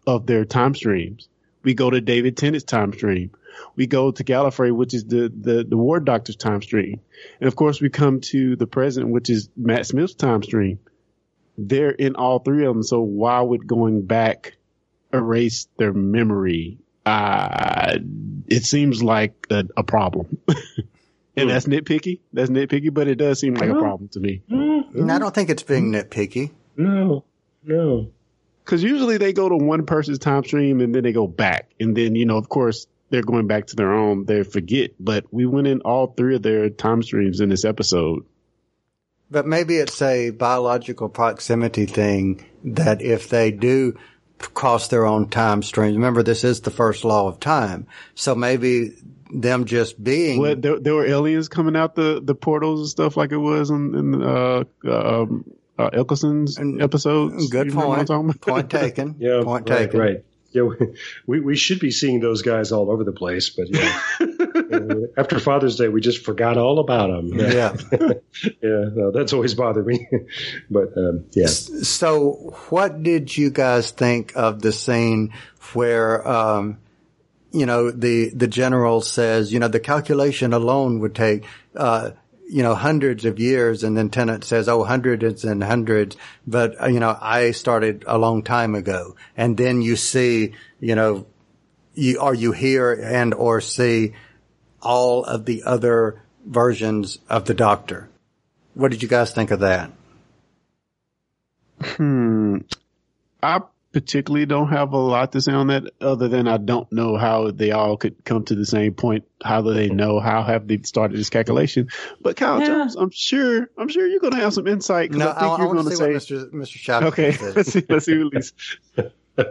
of their time streams. We go to David Tennant's time stream. We go to Gallifrey, which is the, the, the War Doctor's time stream. And of course, we come to the present, which is Matt Smith's time stream. They're in all three of them. So why would going back erase their memory? Uh, it seems like a, a problem. and that's nitpicky. That's nitpicky, but it does seem like a problem to me. I don't think it's being nitpicky. No, no. Because usually they go to one person's time stream and then they go back. And then, you know, of course, they're going back to their own, they forget. But we went in all three of their time streams in this episode. But maybe it's a biological proximity thing that if they do cross their own time streams, remember this is the first law of time. So maybe them just being. What, there, there were aliens coming out the, the portals and stuff like it was in, in uh, um, uh, Eccleston's episodes. Good You remember what I'm point. Point taken. Yeah, Point right, taken. Right. Yeah, we, we we should be seeing those guys all over the place, but yeah. After Father's Day, we just forgot all about them. Yeah. yeah. No, that's always bothered me. but um, yeah. So, what did you guys think of the scene where, um, you know, the the general says, you know, the calculation alone would take, uh, you know, hundreds of years, and then Tennant says, oh, hundreds and hundreds, but uh, you know, I started a long time ago, and then you see, you know, you you hear and or see all of the other versions of the Doctor. What did you guys think of that? Hmm. I particularly don't have a lot to say on that other than I don't know how they all could come to the same point. How do they know? How have they started this calculation? But Kyle Yeah. Jones, I'm sure, I'm sure you're going to have some insight. 'cause No, I think I, I you're going to to see say, what Mr. Mr. Shop okay, says. let's see, let's see what Lisa.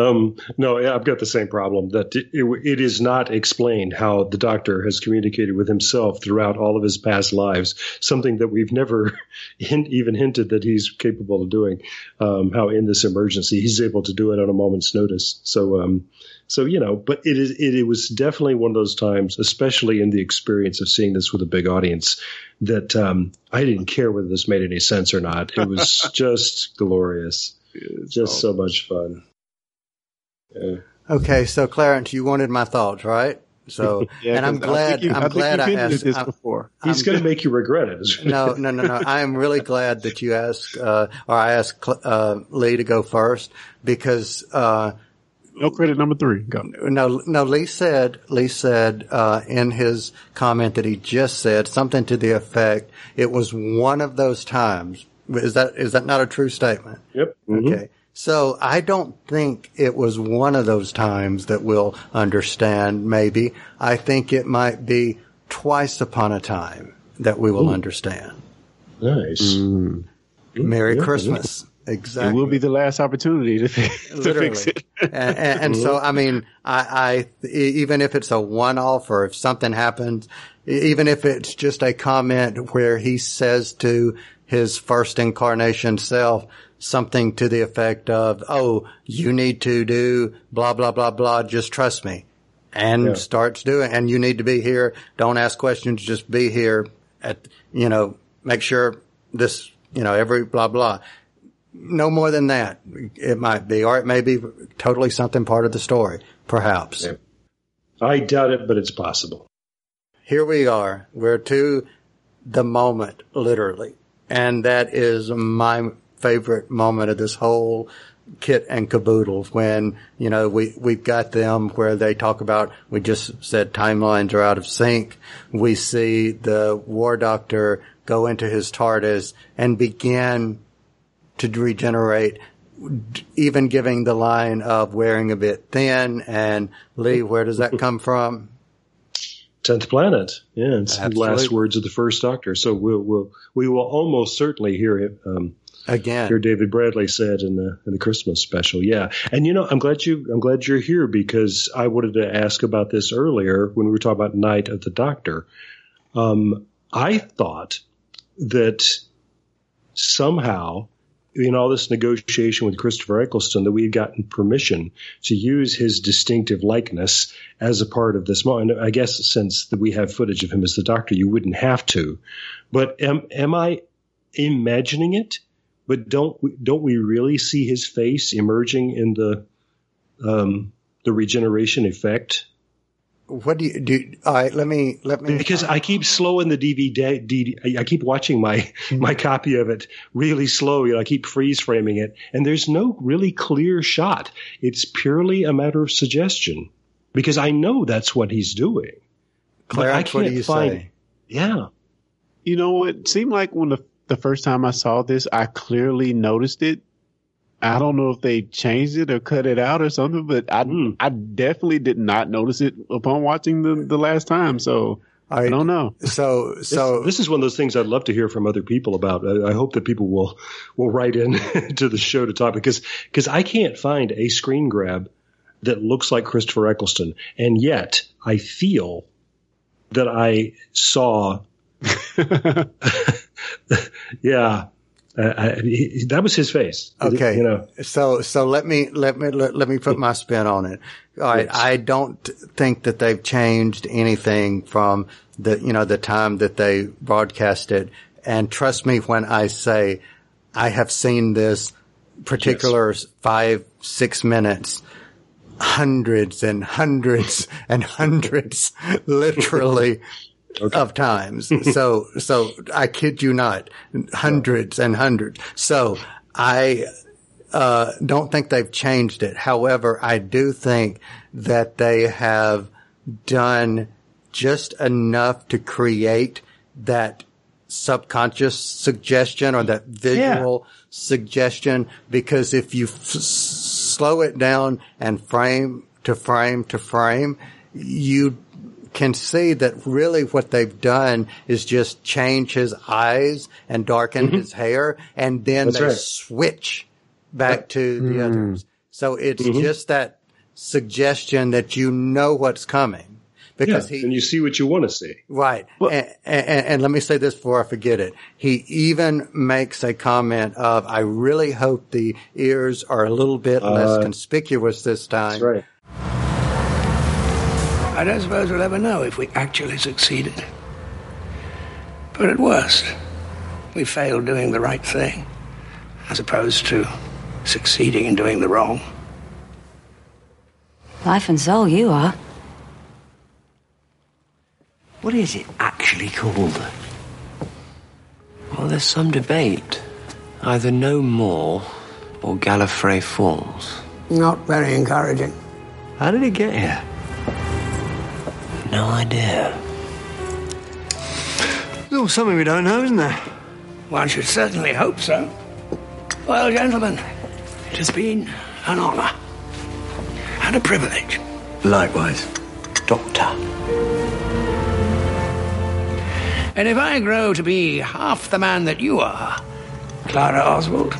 Um, no, yeah, I've got the same problem that it, it is not explained how the doctor has communicated with himself throughout all of his past lives, something that we've never hint, even hinted that he's capable of doing. Um, how in this emergency he's able to do it on a moment's notice. So, um, so you know, but it is it, it was definitely one of those times, especially in the experience of seeing this with a big audience, that um, I didn't care whether this made any sense or not. It was just glorious, just so much fun. Yeah. Okay, so Clarence, you wanted my thoughts, right? So, Yeah, and I'm glad. think you- I I'm think glad you've I hinted asked. this I'm- before. He's I'm going to make you regret it. no, no, no, no. I am really glad that you asked, uh, or I asked Cl- uh, Lee to go first because, uh, no credit number three. Go. No, no. Lee said, Lee said, uh, in his comment that he just said something to the effect, it was one of those times. Is that, is that not a true statement? Yep. Mm-hmm. Okay. So I don't think it was one of those times that we'll understand, maybe. I think it might be twice upon a time that we will understand. Nice. Mm. Merry Yeah, Christmas. Exactly. It will be the last opportunity to, fi- to fix it. and, and, and so, mm-hmm. I mean, I, I, even if it's a one-off or if something happens, even if it's just a comment where he says to his first incarnation self something to the effect of, "Oh, you need to do blah blah blah blah. Just trust me," and Yeah. starts doing, and you need to be here. Don't ask questions. Just be here. At you know, make sure this, you know, every blah blah no more than that. It might be, or it may be totally something part of the story, perhaps. I doubt it, but it's possible. Here we are. We're to the moment, literally. And that is my favorite moment of this whole kit and caboodle when, you know, we, we've got them where they talk about, we just said timelines are out of sync. We see the war doctor go into his TARDIS and begin to regenerate, even giving the line of wearing a bit thin. And Lee, where does that come from? Tenth planet. Yeah, it's the last words of the first Doctor. So we'll, we'll we will almost certainly hear it. Um, Again. hear David Bradley said in the in the Christmas special. Yeah, and you know I'm glad you I'm glad you're here because I wanted to ask about this earlier when we were talking about Night of the Doctor. Um, I thought that somehow in all this negotiation with Christopher Eccleston that we had gotten permission to use his distinctive likeness as a part of this. And I guess since we have footage of him as the Doctor, you wouldn't have to. But am am I imagining it? But don't we, don't we really see his face emerging in the um, the regeneration effect? What do you do? All right, let me let me because I keep slowing the DVD. DVD I keep watching my mm-hmm. my copy of it really slow. You know, I keep freeze framing it, and there's no really clear shot. It's purely a matter of suggestion because I know that's what he's doing. Clarence, I can't what do you find. say? Yeah, You know, it seemed like when the the first time I saw this, I clearly noticed it. I don't know if they changed it or cut it out or something, but I hmm. I definitely did not notice it upon watching the the last time. So I don't know. So so this, is one of those things I'd love to hear from other people about. I, I hope that people will will write in to the show to talk because because I can't find a screen grab that looks like Christopher Eccleston, and yet I feel that I saw. yeah, uh, I, he- that was his face. Okay. you know. So so let me let me let, let me put my spin on it. All right. Yes. I don't think that they've changed anything from the you know the time that they broadcast it. And trust me when I say I have seen this particular five six minutes hundreds and hundreds and hundreds literally of times. So, so I kid you not, hundreds and hundreds. So I, uh, don't think they've changed it. However, I do think that they have done just enough to create that subconscious suggestion or that visual suggestion because if you f- slow it down and frame to frame to frame, you can see that really what they've done is just change his eyes and darken his hair and then That's they right. switch back to the others. So it's Mhm. just that suggestion that you know what's coming because Yeah, he and you see what you want to see. Right. and, and, and let me say this before I forget it. He even makes a comment of, I really hope the ears are a little bit less Uh, conspicuous this time. That's right. I don't suppose we'll ever know if we actually succeeded. But at worst, we failed doing the right thing, as opposed to succeeding in doing the wrong. Life and soul, you are. What is it actually called? Well, there's some debate. Either No More or Gallifrey Falls. Not very encouraging. How did it get here? No idea. There's something we don't know, isn't there? One should certainly hope so. Well, gentlemen, it has been an honor and a privilege. Likewise. Doctor. And if I grow to be half the man that you are, Clara Oswald,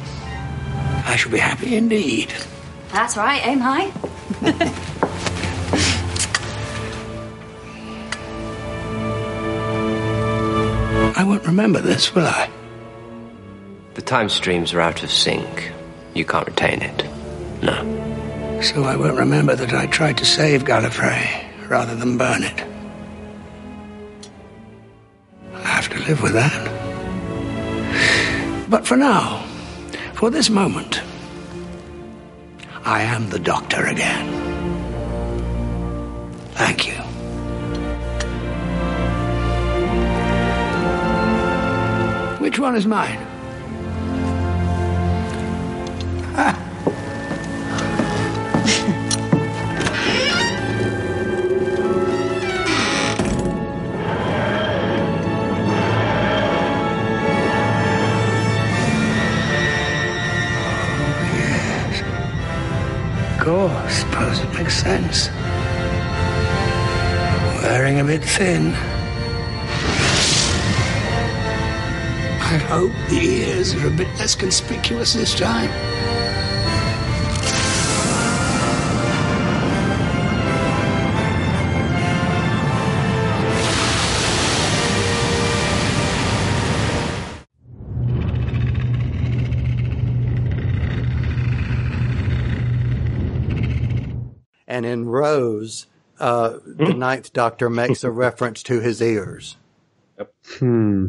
I shall be happy indeed. That's right, aim high. I won't remember this, will I? The time streams are out of sync. You can't retain it. No. So I won't remember that I tried to save Gallifrey rather than burn it. I have to live with that. But for now, for this moment, I am the Doctor again. Thank you. Which one is mine? Course, suppose it makes sense. Wearing a bit thin. I hope the ears are a bit less conspicuous this time. and in Rose, uh, the hmm? Ninth Doctor makes a reference to his ears. Yep. Hmm.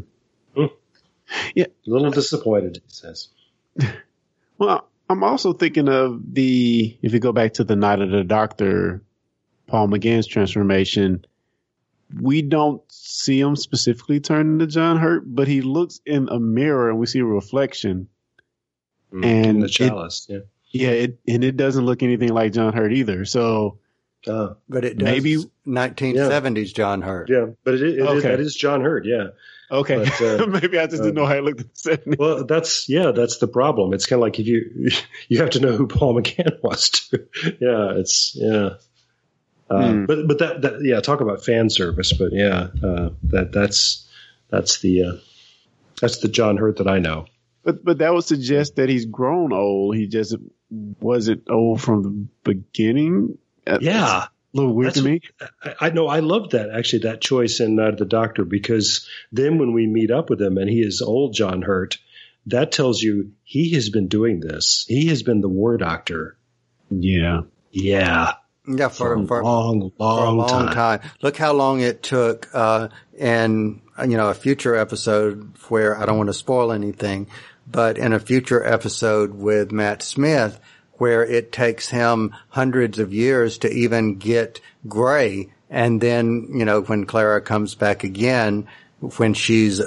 Yeah, a little disappointed. He says. Well, I'm also thinking of the if you go back to the Night of the Doctor, Paul McGann's transformation. We don't see him specifically turn into John Hurt, but he looks in a mirror and we see a reflection. Mm, and in the it- chalice. yeah. Yeah, it, and it doesn't look anything like John Hurt either. So Uh, But it does Maybe- 1970s John Hurt. yeah, but it, it, it Okay. that is John Hurt. Yeah. okay, But, uh, maybe I just didn't know how it looked. in the 70s. Well, that's yeah, that's the problem. It's kind of like if you you have to know who Paul McGann was too. yeah, it's yeah. Uh, Hmm. But but that, that yeah, talk about fan service. But yeah, uh, that that's that's the uh, that's the John Hurt that I know. But but that would suggest that he's grown old. He just wasn't old from the beginning. Uh, Yeah. it's a little weird to me. I, I know I loved that actually that choice in uh, the Doctor because then when we meet up with him and he is old John Hurt, that tells you he has been doing this. He has been the War Doctor. Yeah. Yeah. Yeah, for, For a for, long, for a long long time. time. Look how long it took uh, in you know a future episode where I don't want to spoil anything, but in a future episode with Matt Smith where it takes him hundreds of years to even get gray, and then you know when Clara comes back again, when she's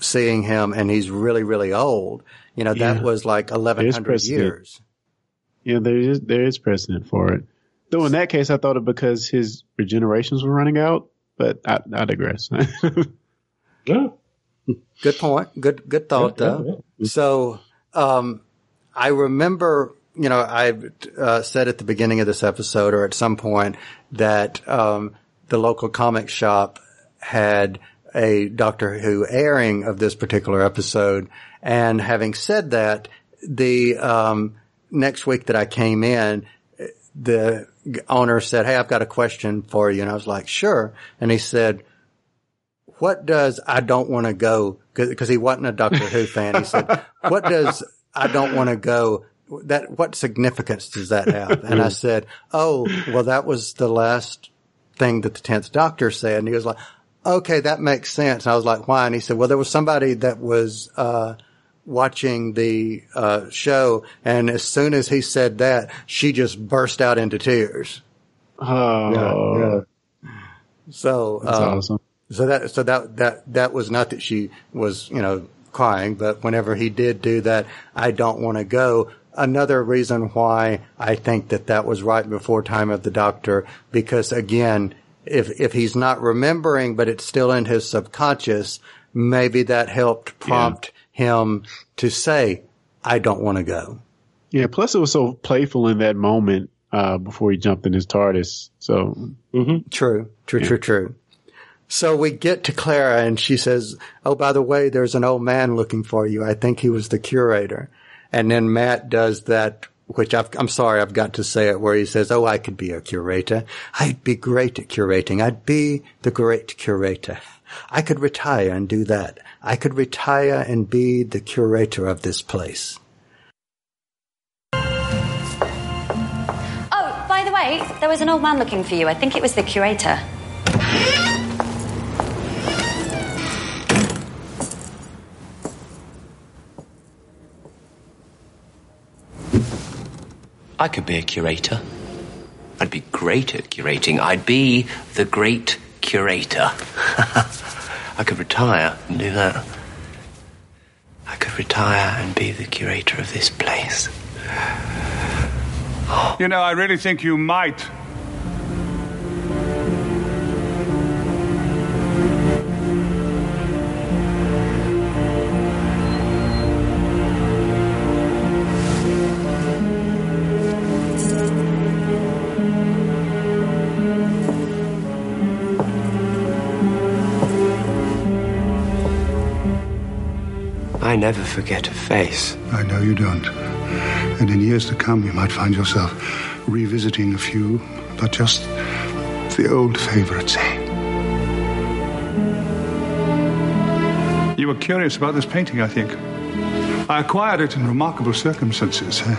seeing him and he's really really old, you know that Yeah. was like eleven There's hundred precedent. years. Yeah, there is there is precedent for it. Though in that case, I thought it because his regenerations were running out. But I, I digress. Yeah. Good point. Good good thought Yeah, though. So um, I remember, you know, I uh, said at the beginning of this episode or at some point that um, the local comic shop had a Doctor Who airing of this particular episode, and having said that, the um, next week that I came in, the owner said, "Hey, I've got a question for you," and I was like, "Sure," and he said what does I don't want to go because he wasn't a Doctor Who fan. He said, "What does I don't want to go? That what significance does that have?" And I said, "Oh, well, that was the last thing that the tenth Doctor said." And he was like, "Okay, that makes sense." And I was like, "Why?" And he said, "Well, there was somebody that was." uh watching the uh, show, and as soon as he said that, she just burst out into tears. oh, So, that's um, awesome. so that so that that that was not that she was you know crying, but whenever he did do that, I don't want to go. Another reason why I think that that was right before Time of the Doctor, because again, if if he's not remembering, but it's still in his subconscious, maybe that helped prompt him to say, "I don't want to go." Yeah. Plus, it was so playful in that moment uh, before he jumped in his TARDIS. So True, true, true, true. So we get to Clara and she says, Oh, by the way, there's an old man looking for you. I think he was the curator. And then Matt does that, which I've, I'm sorry, I've got to say it where he says, Oh, I could be a curator. I'd be great at curating. I'd be the great curator. I could retire and do that. I could retire and be the curator of this place. Oh, by the way, there was an old man looking for you. I think it was the curator. I could be a curator. I'd be great at curating. I'd be the great curator. I could retire and do that. I could retire and be the curator of this place. You know, I really think you might. I never forget a face. I know you don't. And in years to come, you might find yourself revisiting a few, but just the old favorites, eh? You were curious about this painting, I think. I acquired it in remarkable circumstances. Uh,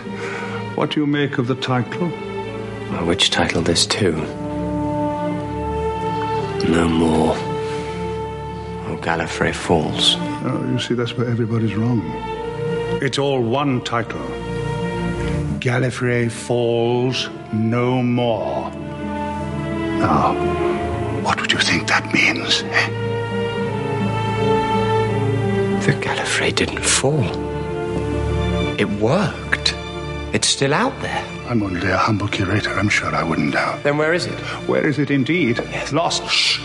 what do you make of the title? Which title this too? No more. Or Gallifrey Falls. Oh, you see, that's where everybody's wrong. It's all one title. Gallifrey Falls No More. Now, what would you think that means? eh? The Gallifrey didn't fall. It worked. It's still out there. I'm only a humble curator. I'm sure I wouldn't doubt. Then where is it? Where is it indeed? Lost. Shh.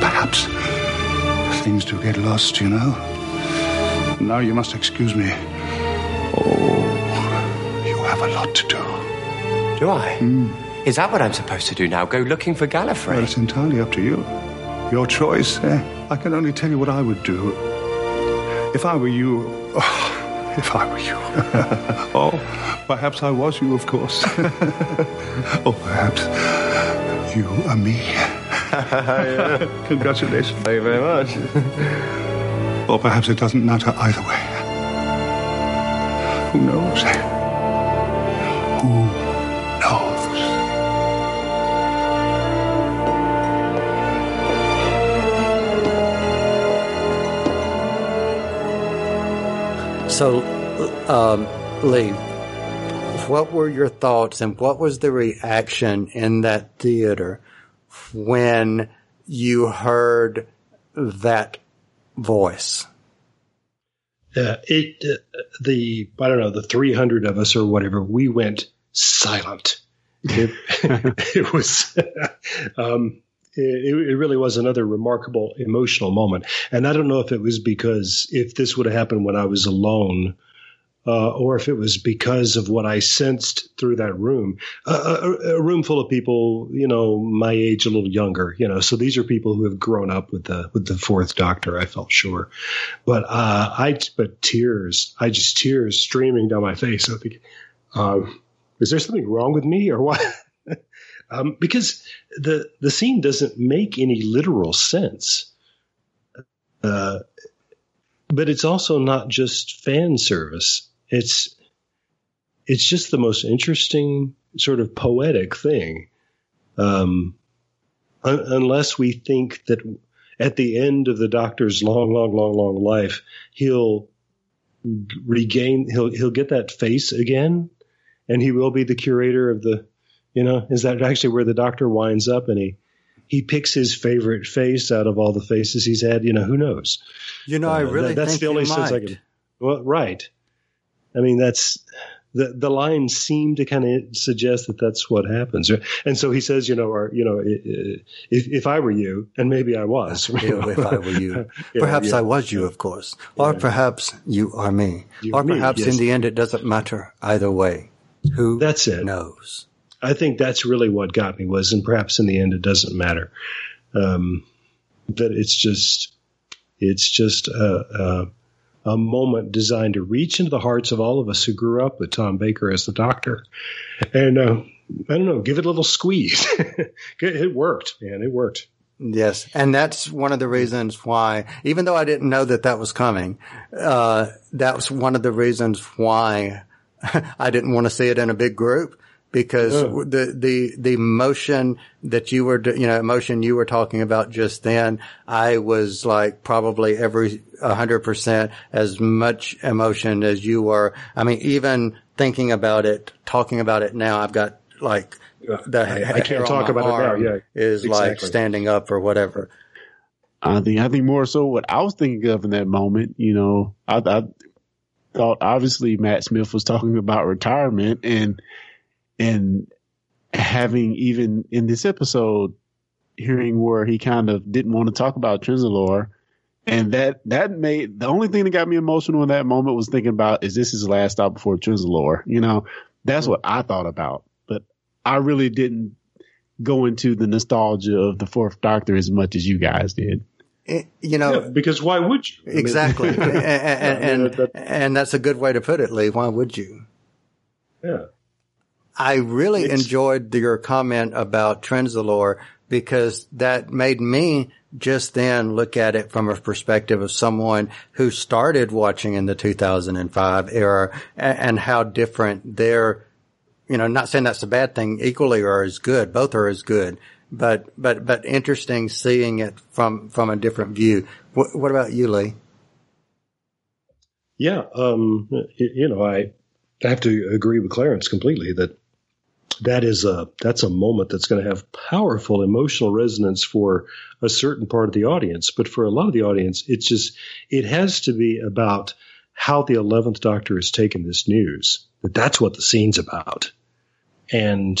Perhaps. Things do get lost, you know. Now you must excuse me. Oh, you have a lot to do. Do I? Is that what I'm supposed to do now? Go looking for Gallifrey? Well, it's entirely up to you. Your choice. Eh? I can only tell you what I would do. If I were you. Oh, if I were you. oh, perhaps I was you, of course. or perhaps you are me. Congratulations. Thank you very much. or perhaps it doesn't matter either way. Who knows? Who knows? So, um, Lee, what were your thoughts and what was the reaction in that theater when you heard that voice? Uh, it uh, the I don't know the 300 of us or whatever we went silent. It, it was um, it, it really was another remarkable emotional moment, and I don't know if it was because if this would have happened when I was alone. Uh, or if it was because of what I sensed through that room, uh, a, a room full of people, you know, my age, a little younger, you know. So these are people who have grown up with the with the Fourth Doctor. I felt sure, but uh, I but tears, I just tears streaming down my face. I think, um, is there something wrong with me or what? um, because the the scene doesn't make any literal sense. Uh, but it's also not just fan service. It's it's just the most interesting sort of poetic thing. Um, un- unless we think that at the end of the doctor's long, long, long, long life, he'll regain, he'll he'll get that face again, and he will be the curator of the. You know, is that actually where the doctor winds up and he he picks his favorite face out of all the faces he's had? You know, who knows? You know, I Uh, really that- that's the only sense I can. Well, right. I mean, that's the the lines seem to kind of suggest that that's what happens, and so he says, you know, or you know, if if I were you, and maybe I was, you know. if I were you. Yeah, perhaps yeah. I was you, of course. Or perhaps you are me. You or me, perhaps yes. in the end it doesn't matter either way. Who That's it. knows? I think that's really what got me was, and perhaps in the end it doesn't matter. Um, that it's just, it's just a, a, a moment designed to reach into the hearts of all of us who grew up with Tom Baker as the Doctor, and uh, I don't know, give it a little squeeze. it worked, man. It worked. Yes, and that's one of the reasons why, even though I didn't know that that was coming, uh, that was one of the reasons why I didn't want to see it in a big group because Oh. the the the emotion that you were, you know, emotion you were talking about just then, I was like probably every a hundred percent as much emotion as you were. I mean, even thinking about it, talking about it now, I've got like the I- I can't talk about it now, yeah, is like standing up or whatever. I think I think more so what I was thinking of in that moment. You know, I, I thought obviously Matt Smith was talking about retirement and and having even in this episode hearing where he kind of didn't want to talk about Trenzalore. And that, that made the only thing that got me emotional in that moment was thinking about, is this his last stop before Trenzalore? You know, that's what I thought about, but I really didn't go into the nostalgia of the fourth doctor as much as you guys did. It- you know, Yeah, because why would you? Exactly, and, and, and, and that's a good way to put it, Lee. Why would you? Yeah. I really It's- enjoyed your comment about Trenzalore because that made me just then look at it from a perspective of someone who started watching in the 2005 era and how different their you know, not saying that's a bad thing. Equally are as good. Both are as good. But but but interesting seeing it from from a different view. What, what about you, Lee? Yeah, um, y- you know, I have to agree with Clarence completely that that is a that's a moment that's going to have powerful emotional resonance for a certain part of the audience, but for a lot of the audience, it's just it has to be about how the eleventh Doctor has taken this news. That that's what the scene's about, and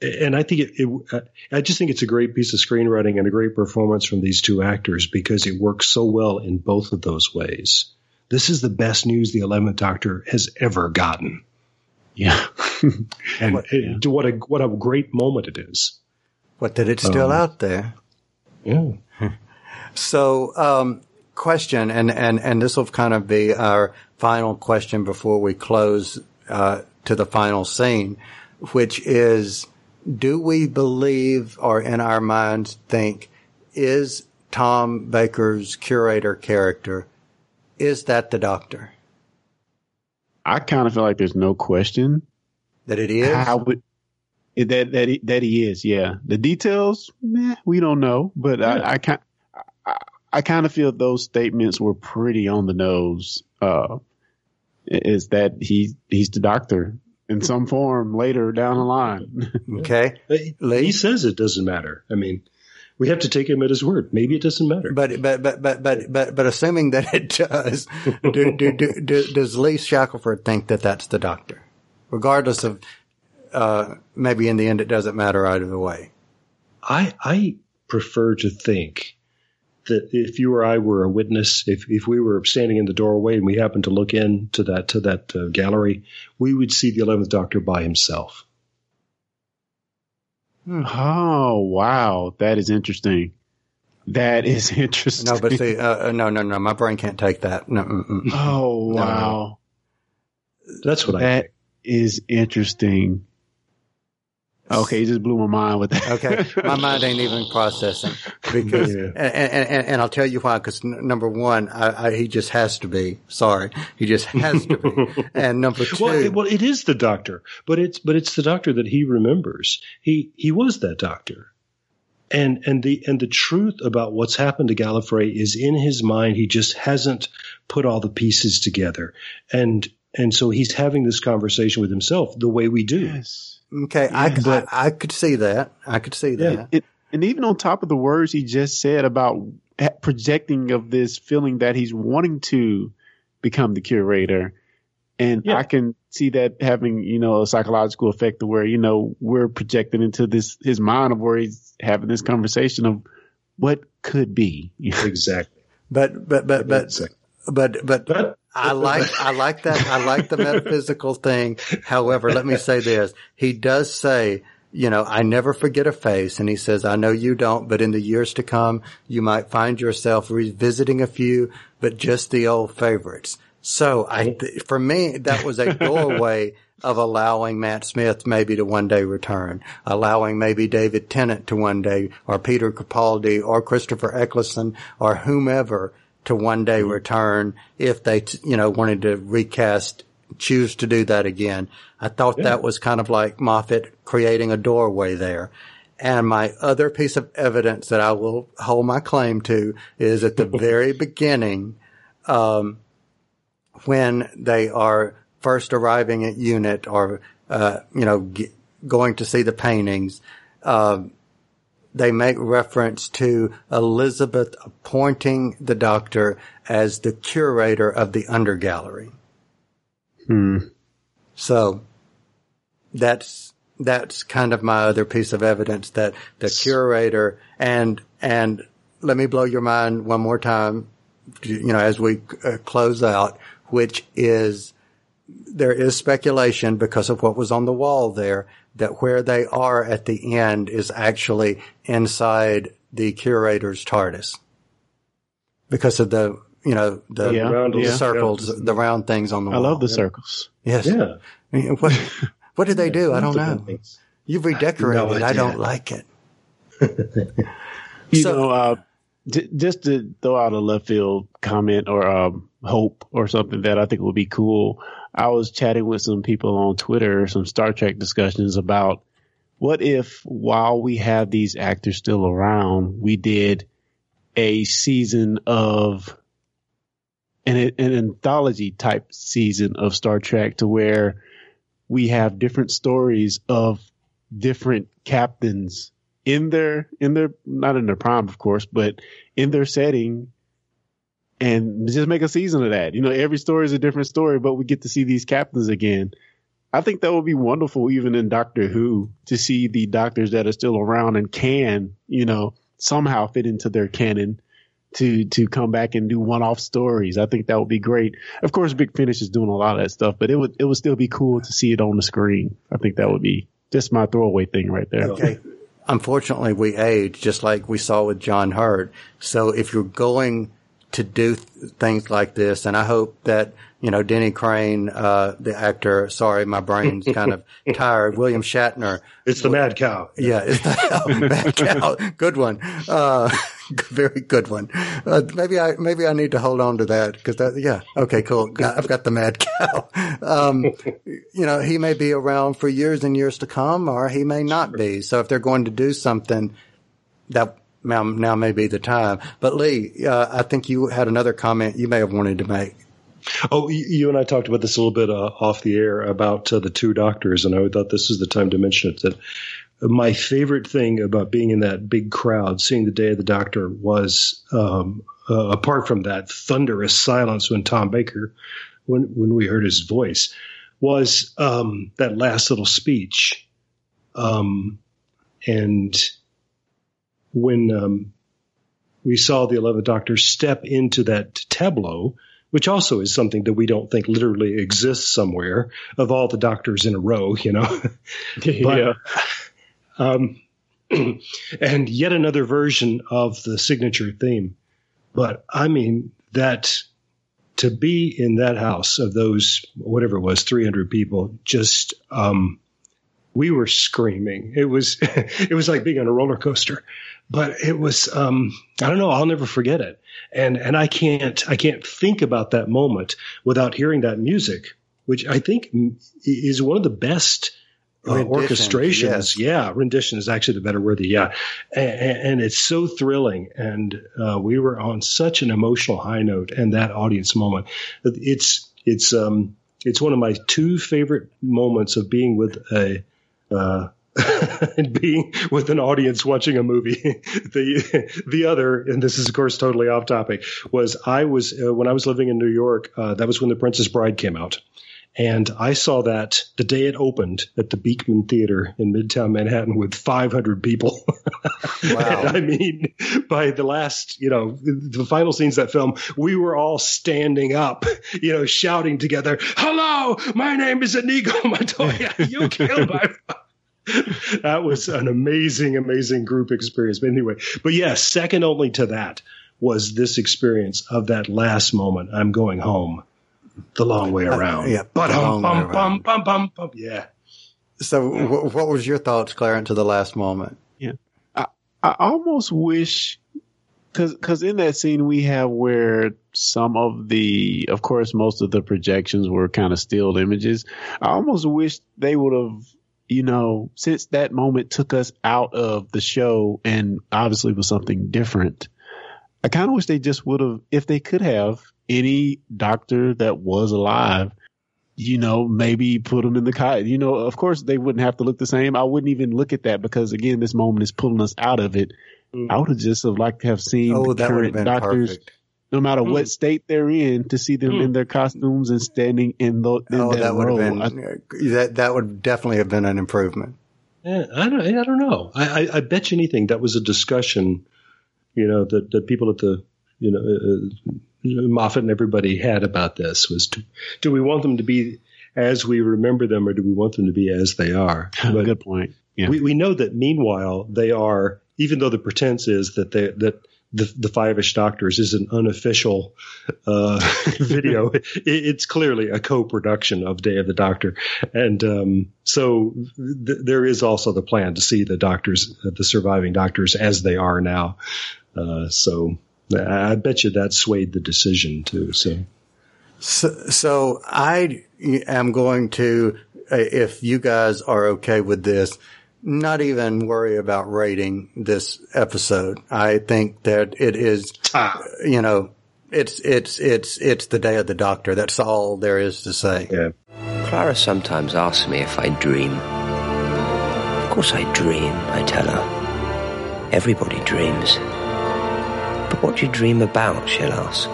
and I think it, it I just think it's a great piece of screenwriting and a great performance from these two actors because it works so well in both of those ways. This is the best news the Eleventh Doctor has ever gotten. Yeah, and it- what a what a great moment it is. What that it's still Um, out there. Yeah. So, um, question, and, and, and this will kind of be our final question before we close, uh, to the final scene, which is, do we believe or in our minds think, is Tom Baker's curator character, is that the doctor? I kind of feel like there's no question that it is. How would that that he, that he is? Yeah, the details, meh, we don't know, but I, I kind I, I kind of feel those statements were pretty on the nose. Uh, is that he he's the doctor in some form later down the line? Okay. He says it doesn't matter. I mean, we have to take him at his word. Maybe it doesn't matter. But but but but but but, but assuming that it does, do, do, do, do, does Lee Shackelford think that that's the doctor, regardless of uh, maybe in the end it doesn't matter either way? I I prefer to think that if you or I were a witness, if if we were standing in the doorway and we happened to look into that to that uh, gallery, we would see the eleventh Doctor by himself. Oh wow, that is interesting. That is interesting. No, but see, uh, uh, no, no, no, my brain can't take that. No, mm, mm. Oh No. wow, that's what That is interesting. Okay, you just blew my mind with that. Okay, my mind ain't even processing because, Yeah. and, and, and, and I'll tell you why. Because n- number one, I, I, he just has to be. Sorry, he just has to be. and number two, Well, it, well, it is the doctor, but it's but it's the doctor that he remembers. He he was that doctor, and and the and the truth about what's happened to Gallifrey is in his mind. He just hasn't put all the pieces together, and and so he's having this conversation with himself the way we do. Okay, I, I, I could see that. I could see that. Yeah, it, and even on top of the words he just said about projecting of this feeling that he's wanting to become the curator, and I can see that having you know a psychological effect to where you know we're projecting into this his mind of where he's having this conversation of what could be. exactly. But but but but but but, I like I like that I like the metaphysical thing. However, let me say this: he does say, you know, I never forget a face, and he says, I know you don't, but in the years to come, you might find yourself revisiting a few, but just the old favorites. So I, th- for me, that was a doorway of allowing Matt Smith maybe to one day return, allowing maybe David Tennant to one day, or Peter Capaldi, or Christopher Eccleston, or whomever to one day return if they, you know, wanted to recast, choose to do that again. I thought that was kind of like Moffat creating a doorway there. And my other piece of evidence that I will hold my claim to is at the very beginning, um, when they are first arriving at UNIT or, uh, you know, g- going to see the paintings, um, they make reference to Elizabeth appointing the doctor as the curator of the Under Gallery. Hmm. So that's that's kind of my other piece of evidence that the curator and and let me blow your mind one more time, you know, as we uh, close out, which is there is speculation because of what was on the wall there that where they are at the end is actually inside the curator's TARDIS because of the you know the, Yeah, the yeah. circles, the round things on the I wall. love the circles. Yes. Yeah. I mean, What what did they do? I don't know. You've redecorated. No I don't like it. You So- know, uh, J- just to throw out a left field comment or um, hope or something that I think would be cool. I was chatting with some people on Twitter, some Star Trek discussions about what if while we have these actors still around, we did a season of an, an anthology type season of Star Trek to where we have different stories of different captains in their in their not in their prime of course but in their setting and just make a season of that you know every story is a different story but we get to see these captains again i think that would be wonderful even in doctor who to see the doctors that are still around and can you know somehow fit into their canon to to come back and do one-off stories. I think that would be great. Of course, Big Finish is doing a lot of that stuff, but it would it would still be cool to see it on the screen. I think that would be just my throwaway thing right there. Okay. Unfortunately, we age just like we saw with John Hurt. So if you're going to do th- things like this, and I hope that you know Denny Crane, uh, the actor. Sorry, my brain's kind of tired. William Shatner. It's the Mad Cow. Yeah, it's the oh, Mad Cow. Good one. Uh, very good one. Uh, maybe I maybe I need to hold on to that because that yeah okay cool I've got the mad cow. Um, you know he may be around for years and years to come, or he may not be. So if they're going to do something, that now now may be the time. But Lee, uh, I think you had another comment you may have wanted to make. Oh, you and I talked about this a little bit uh, off the air about uh, the two doctors, and I thought this is the time to mention it. That my favorite thing about being in that big crowd, seeing the Day of the Doctor, was um, uh, apart from that thunderous silence when Tom Baker, when when we heard his voice, was um, that last little speech, um, and when um, we saw the 11th Doctor step into that tableau, which also is something that we don't think literally exists somewhere of all the doctors in a row, you know. Yeah. um, and yet another version of the signature theme. But I mean, that to be in that house of those, whatever it was, 300 people, just, um, we were screaming. It was, it was like being on a roller coaster, but it was, um, I don't know. I'll never forget it. And, and I can't, I can't think about that moment without hearing that music, which I think is one of the best uh, orchestrations. yes. Yeah, rendition is actually the better word. Yeah, and, and it's so thrilling, and uh, we were on such an emotional high note, and that audience moment. It's it's um it's one of my two favorite moments of being with a. Uh, and being with an audience watching a movie. the the other, and this is of course totally off topic, was I was uh, when I was living in New York. Uh, that was when The Princess Bride came out, and I saw that the day it opened at the Beekman Theater in Midtown Manhattan with 500 people. Wow. I mean, by the last, you know, the final scenes of that film, we were all standing up, you know, shouting together, "Hello, my name is Inigo Montoya. You killed my." that was an amazing, amazing group experience. But anyway, but yes, second only to that was this experience of that last moment. I'm going home, the long way uh, around. yeah, but the long hum way bum bum bum bum bum. Yeah. So wh- what was your thoughts, Clarence, to the last moment? Yeah. I, I almost wish, cause, cause in that scene we have where some of the, of course, most of the projections were kind of stilled images. I almost wish they would have, you know, since that moment took us out of the show and obviously was something different. I kind of wish they just would have, if they could have any doctor that was alive, you know, maybe put them in the cot. You know, of course they wouldn't have to look the same. I wouldn't even look at that because again, this moment is pulling us out of it. Mm. I would have just have liked to have seen Oh, the that would have current doctors, perfect. No matter what mm. state they're in, to see them mm. in their costumes and standing in, the, in Oh, that, that would role. have I- been that. That would definitely have been an improvement. Yeah, I don't, I don't know. I, I, I bet you anything that was a discussion, you know, that, that people at the, you know, uh, uh Moffat and everybody had about this was, do, do we want them to be as we remember them, or do we want them to be as they are? But Good point. Yeah. we, we know that meanwhile they are, even though the pretense is that they that the the Five-ish Doctors is an unofficial uh, video. It, it's clearly a co-production of Day of the Doctor, and um, so th- there is also the plan to see the doctors, the surviving doctors, as they are now. Uh, so I bet you that swayed the decision too. So. So, so I am going to, uh, if you guys are okay with this, not even worry about rating this episode. I think that it is, ah. you know, it's, it's, it's, it's the day of the doctor. That's all there is to say. Yeah. Clara sometimes asks me if I dream. Of course I dream, I tell her. Everybody dreams. But what do you dream about, she'll ask.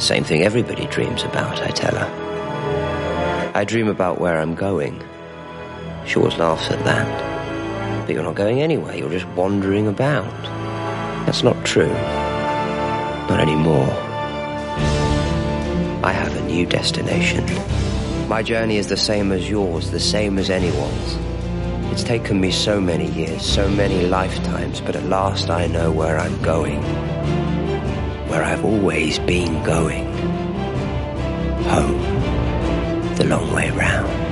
Same thing everybody dreams about, I tell her. I dream about where I'm going. She always laughs at that. But you're not going anywhere, you're just wandering about. That's not true. Not anymore. I have a new destination. My journey is the same as yours, the same as anyone's. It's taken me so many years, so many lifetimes, but at last I know where I'm going. Where I've always been going. Home. The long way round.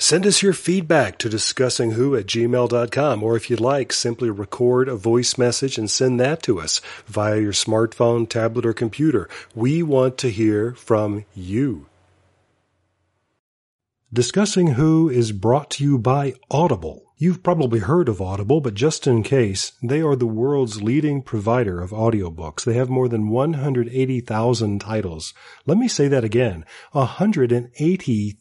Send us your feedback to discussingwho at gmail.com, or if you'd like, simply record a voice message and send that to us via your smartphone, tablet, or computer. We want to hear from you. Discussing Who is brought to you by Audible. You've probably heard of Audible, but just in case, they are the world's leading provider of audiobooks. They have more than 180,000 titles. Let me say that again. 180,000